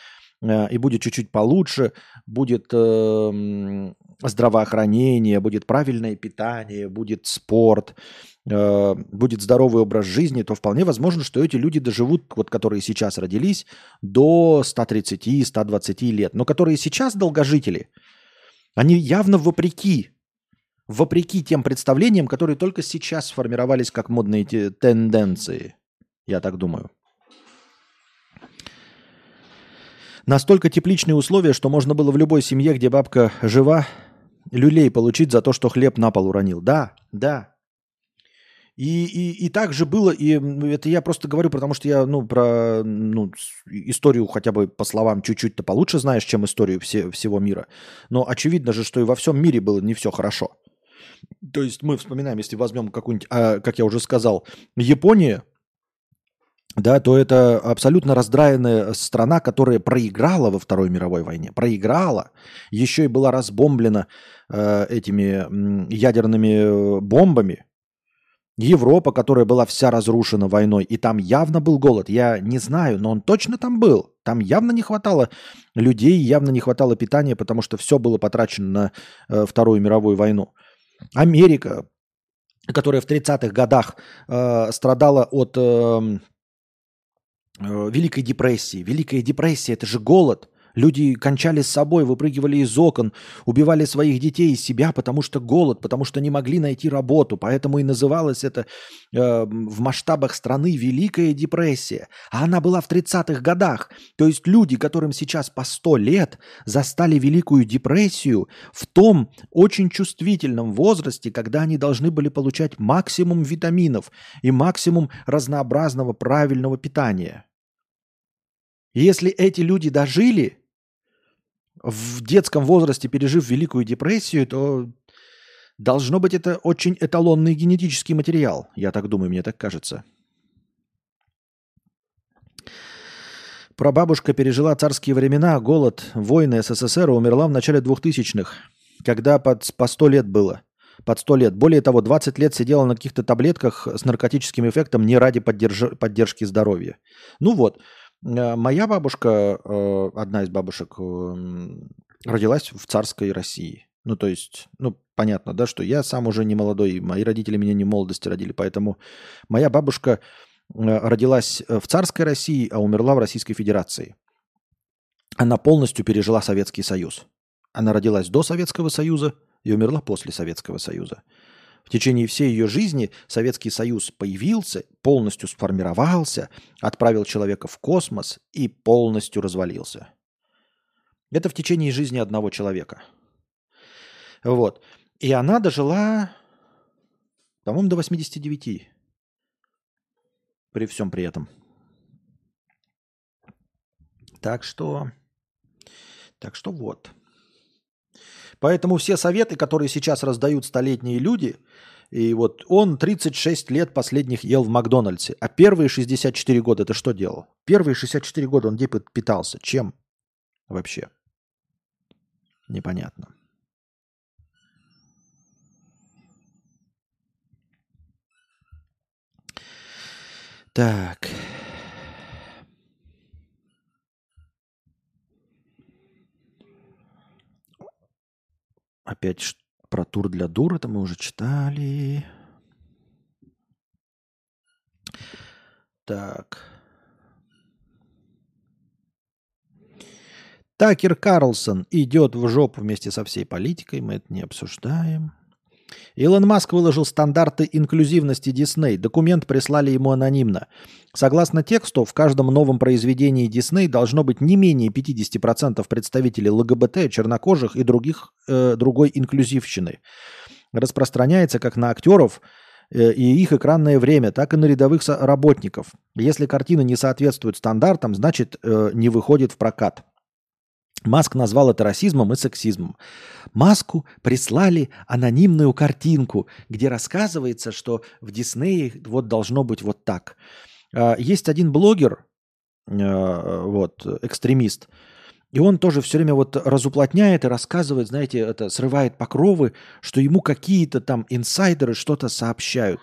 э, и будет чуть-чуть получше, будет э, здравоохранение, будет правильное питание, будет спорт, будет здоровый образ жизни, то вполне возможно, что эти люди доживут, вот которые сейчас родились, до 130-120 лет. Но которые сейчас долгожители, они явно вопреки, вопреки тем представлениям, которые только сейчас сформировались как модные тенденции. Я так думаю. Настолько тепличные условия, что можно было в любой семье, где бабка жива, люлей получить за то, что хлеб на пол уронил. Да, да, и, и, и так же было, и это я просто говорю, потому что я ну, про ну, историю хотя бы по словам чуть-чуть-то получше знаешь, чем историю все, всего мира. Но очевидно же, что и во всем мире было не все хорошо. То есть мы вспоминаем, если возьмем какую-нибудь, а, как я уже сказал, Япония, да, то это абсолютно раздраенная страна, которая проиграла во Второй мировой войне, проиграла, еще и была разбомблена э, этими ядерными э, бомбами, Европа, которая была вся разрушена войной, и там явно был голод. Я не знаю, но он точно там был. Там явно не хватало людей, явно не хватало питания, потому что все было потрачено на э, Вторую мировую войну. Америка, которая в 30-х годах э, страдала от э, э, Великой депрессии. Великая депрессия – это же голод – Люди кончали с собой, выпрыгивали из окон, убивали своих детей и себя, потому что голод, потому что не могли найти работу. Поэтому и называлось это э, в масштабах страны Великая депрессия. А она была в 30-х годах. То есть люди, которым сейчас по 100 лет, застали Великую депрессию в том очень чувствительном возрасте, когда они должны были получать максимум витаминов и максимум разнообразного правильного питания. Если эти люди дожили, в детском возрасте, пережив Великую депрессию, то должно быть это очень эталонный генетический материал. Я так думаю, мне так кажется. Прабабушка пережила царские времена, голод, войны СССР умерла в начале 2000-х, когда под, по 100 лет было. Под 100 лет. Более того, 20 лет сидела на каких-то таблетках с наркотическим эффектом не ради поддерж... поддержки здоровья. Ну вот, моя бабушка, э, одна из бабушек, эм, родилась в царской России. Ну, то есть, ну, понятно, да, что я сам уже не молодой, мои родители меня не в молодости родили, поэтому моя бабушка э, родилась в царской России, а умерла в Российской Федерации. она полностью пережила Советский Союз. Она родилась до Советского Союза и умерла после Советского Союза. В течение всей ее жизни Советский Союз появился, полностью сформировался, отправил человека в космос и полностью развалился. Это в течение жизни одного человека. Вот. И она дожила, по-моему, до 89. При всем при этом. Так что, так что вот. Поэтому все советы, которые сейчас раздают столетние люди, и вот он 36 лет последних ел в Макдональдсе, а первые 64 года это что делал? Первые 64 года он где питался? Чем вообще? Непонятно. Так. Опять про тур для дур, это мы уже читали. Так. Такер Карлсон идет в жопу вместе со всей политикой, мы это не обсуждаем. Илон Маск выложил стандарты инклюзивности Дисней. Документ прислали ему анонимно. Согласно тексту, в каждом новом произведении Дисней должно быть не менее 50% представителей ЛГБТ, чернокожих и других, э, другой инклюзивщины. Распространяется как на актеров э, и их экранное время, так и на рядовых работников. Если картина не соответствует стандартам, значит э, не выходит в прокат. Маск назвал это расизмом и сексизмом. Маску прислали анонимную картинку, где рассказывается, что в Диснее вот должно быть вот так. А, есть один блогер, а, вот, экстремист, и он тоже все время вот разуплотняет и рассказывает, знаете, это срывает покровы, что ему какие-то там инсайдеры что-то сообщают.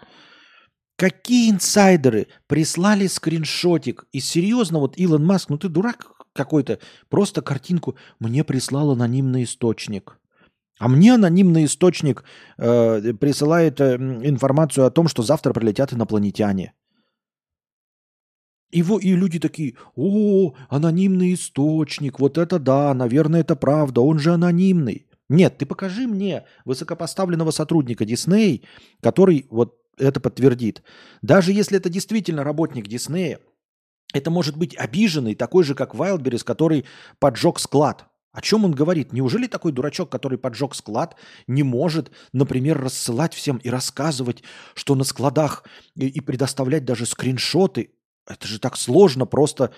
Какие инсайдеры прислали скриншотик? И серьезно, вот Илон Маск, ну ты дурак какой-то, просто картинку мне прислал анонимный источник. А мне анонимный источник э, присылает э, информацию о том, что завтра прилетят инопланетяне. Во, и люди такие, о, анонимный источник, вот это да, наверное, это правда, он же анонимный. Нет, ты покажи мне высокопоставленного сотрудника Дисней, который вот это подтвердит. Даже если это действительно работник Диснея, это может быть обиженный, такой же, как Вайлдберрис, который поджег склад. О чем он говорит? Неужели такой дурачок, который поджег склад, не может, например, рассылать всем и рассказывать, что на складах и, и предоставлять даже скриншоты? Это же так сложно просто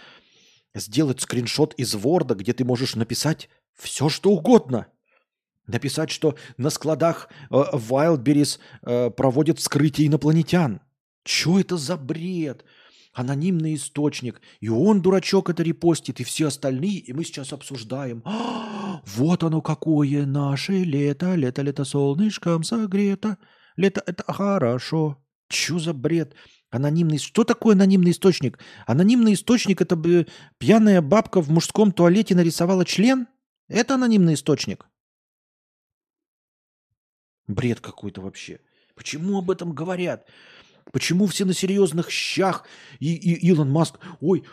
сделать скриншот из Ворда, где ты можешь написать все, что угодно. Написать, что на складах э, Wildberries э, проводят вскрытие инопланетян. Что это за бред? Анонимный источник, и он, дурачок, это репостит, и все остальные, и мы сейчас обсуждаем. Вот оно какое наше лето, лето, лето солнышком согрето, лето это хорошо. Чё за бред? Анонимный... Что такое анонимный источник? Анонимный источник – это бы пьяная бабка в мужском туалете нарисовала член? Это анонимный источник? Бред какой-то вообще. Почему об этом говорят? Почему все на серьезных щах? И, и Илон Маск, ой,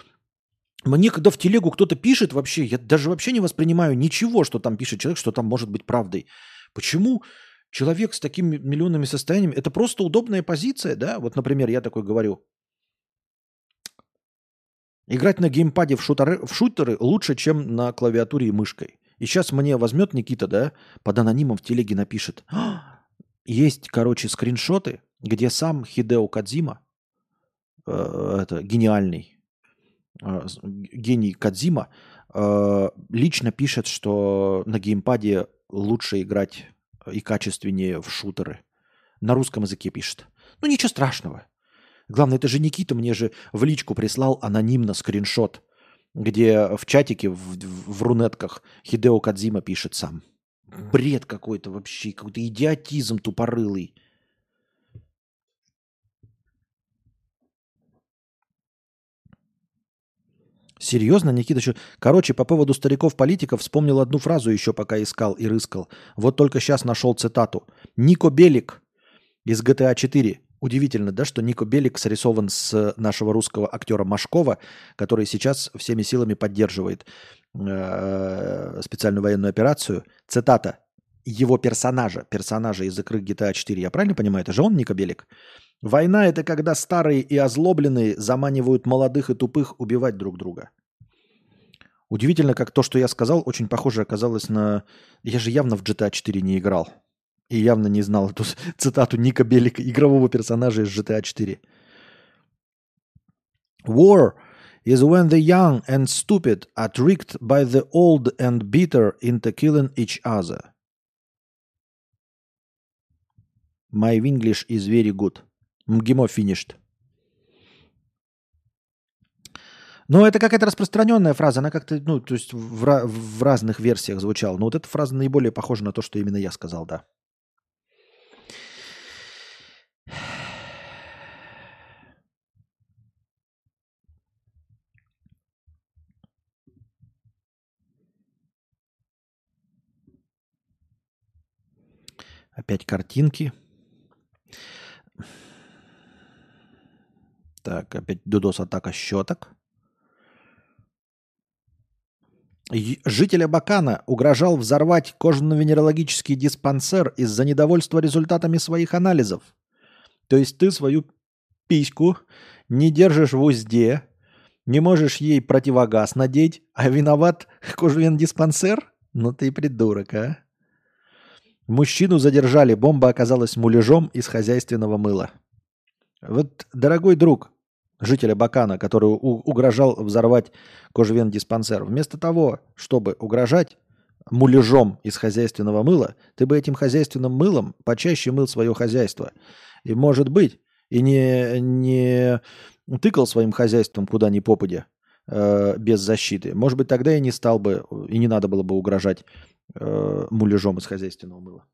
мне когда в телегу кто-то пишет вообще, я даже вообще не воспринимаю ничего, что там пишет человек, что там может быть правдой. Почему человек с такими миллионными состояниями, это просто удобная позиция, да? Вот, например, я такой говорю, играть на геймпаде в шутеры, в шутеры лучше, чем на клавиатуре и мышкой. И сейчас мне возьмет Никита, да, под анонимом в телеге напишет, «А, есть, короче, скриншоты, где сам Хидео Кадзима, э, это гениальный э, гений Кадзима, э, лично пишет, что на геймпаде лучше играть и качественнее в шутеры. На русском языке пишет. Ну ничего страшного. Главное, это же Никита мне же в личку прислал анонимно скриншот, где в чатике, в, в рунетках Хидео Кадзима пишет сам. Бред какой-то вообще, какой-то идиотизм тупорылый. Серьезно, Никита? Еще... Короче, по поводу стариков-политиков вспомнил одну фразу еще, пока искал и рыскал. Вот только сейчас нашел цитату. Нико Белик из GTA 4. Удивительно, да, что Нико Белик срисован с нашего русского актера Машкова, который сейчас всеми силами поддерживает э, специальную военную операцию. Цитата. Его персонажа, персонажа из игры GTA 4, я правильно понимаю, это же он, Нико Белик? Война – это когда старые и озлобленные заманивают молодых и тупых убивать друг друга. Удивительно, как то, что я сказал, очень похоже оказалось на... Я же явно в GTA 4 не играл. И явно не знал эту цитату Ника Белика, игрового персонажа из GTA 4. War is when the young and stupid are tricked by the old and bitter into killing each other. My English is very good. МГИМО finished. Но это какая-то распространенная фраза, она как-то, ну, то есть в, в разных версиях звучала. Но вот эта фраза наиболее похожа на то, что именно я сказал, да. Опять картинки. Так, опять Дудос атака щеток. Житель Абакана угрожал взорвать кожно-венерологический диспансер из-за недовольства результатами своих анализов. То есть ты свою письку не держишь в узде, не можешь ей противогаз надеть, а виноват кожвен-диспансер? Ну ты придурок, а. Мужчину задержали, бомба оказалась муляжом из хозяйственного мыла. Вот, дорогой друг жителя Бакана, который угрожал взорвать кожевен-диспансер, вместо того, чтобы угрожать муляжом из хозяйственного мыла, ты бы этим хозяйственным мылом почаще мыл свое хозяйство. И, может быть, и не, не тыкал своим хозяйством куда ни попадя э, без защиты. Может быть, тогда и не стал бы, и не надо было бы угрожать э, муляжом из хозяйственного мыла.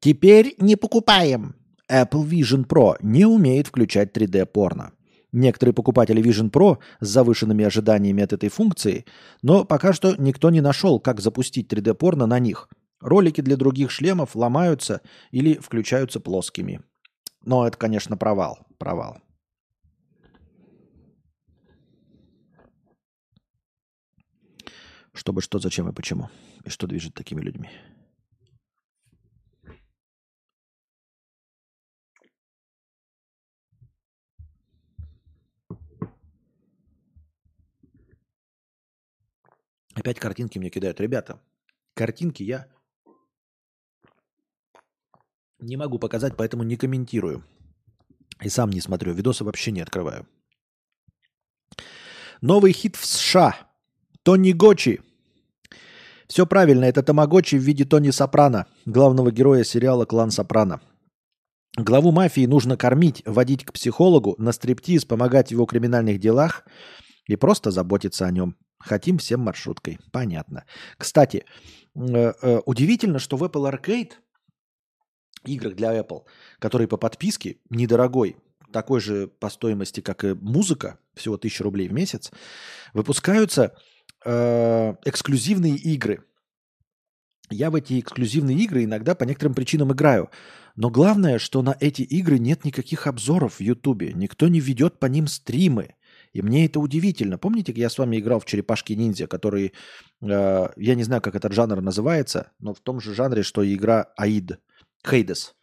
Теперь не покупаем. Apple Vision Pro не умеет включать 3D-порно. Некоторые покупатели Vision Pro с завышенными ожиданиями от этой функции, но пока что никто не нашел, как запустить 3D-порно на них. Ролики для других шлемов ломаются или включаются плоскими. Но это, конечно, провал. Провал. Чтобы что, зачем и почему. И что движет такими людьми. Опять картинки мне кидают. Ребята, картинки я не могу показать, поэтому не комментирую. И сам не смотрю. Видосы вообще не открываю. Новый хит в США. Тони Гочи. Все правильно, это Тамагочи в виде Тони Сопрано, главного героя сериала «Клан Сопрано». Главу мафии нужно кормить, водить к психологу, на стриптиз, помогать в его криминальных делах и просто заботиться о нем. Хотим всем маршруткой. Понятно. Кстати, э, э, удивительно, что в Apple Arcade, играх для Apple, которые по подписке, недорогой, такой же по стоимости, как и музыка, всего 1000 рублей в месяц, выпускаются э, эксклюзивные игры. Я в эти эксклюзивные игры иногда по некоторым причинам играю. Но главное, что на эти игры нет никаких обзоров в Ютубе. Никто не ведет по ним стримы. И мне это удивительно. Помните, я с вами играл в черепашки ниндзя, который, э, я не знаю, как этот жанр называется, но в том же жанре, что и игра Аид, Хейдес.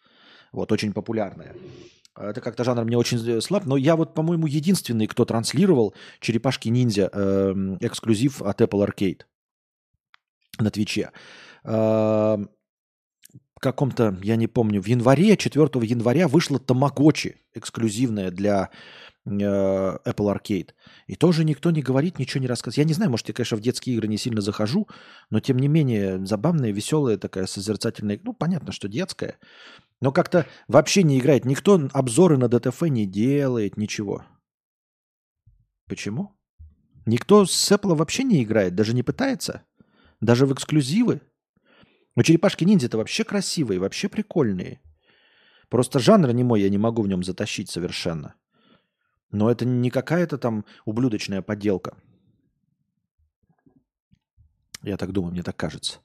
Вот, очень популярная. Это как-то жанр мне очень слаб, но я вот, по-моему, единственный, кто транслировал черепашки ниндзя э, эксклюзив от Apple Arcade на Твиче. Э, каком-то, я не помню, в январе, 4 января вышла Тамагочи эксклюзивная для Apple Arcade. И тоже никто не говорит, ничего не рассказывает. Я не знаю, может, я, конечно, в детские игры не сильно захожу, но тем не менее забавная, веселая такая созерцательная. Ну, понятно, что детская. Но как-то вообще не играет. Никто обзоры на ДТФ не делает, ничего. Почему? Никто с Apple вообще не играет, даже не пытается. Даже в эксклюзивы. Но черепашки ниндзя-то вообще красивые, вообще прикольные. Просто жанр не мой, я не могу в нем затащить совершенно. Но это не какая-то там ублюдочная подделка. Я так думаю, мне так кажется.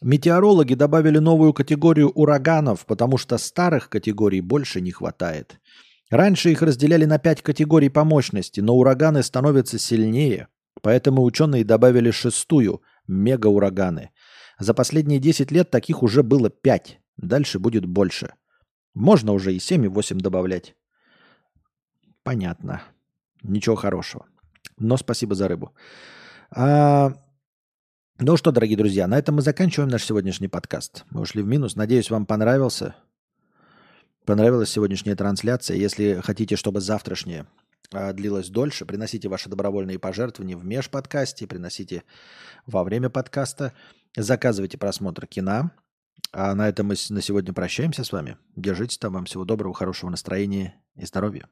Метеорологи добавили новую категорию ураганов, потому что старых категорий больше не хватает. Раньше их разделяли на пять категорий по мощности, но ураганы становятся сильнее, поэтому ученые добавили шестую – мегаураганы. За последние 10 лет таких уже было 5, дальше будет больше. Можно уже и 7, и 8 добавлять. Понятно. Ничего хорошего. Но спасибо за рыбу. А, ну что, дорогие друзья, на этом мы заканчиваем наш сегодняшний подкаст. Мы ушли в минус. Надеюсь, вам понравился. Понравилась сегодняшняя трансляция. Если хотите, чтобы завтрашняя а, длилась дольше, приносите ваши добровольные пожертвования в межподкасте, приносите во время подкаста, заказывайте просмотр кино. А на этом мы на сегодня прощаемся с вами. Держитесь там. Вам всего доброго, хорошего настроения и здоровья.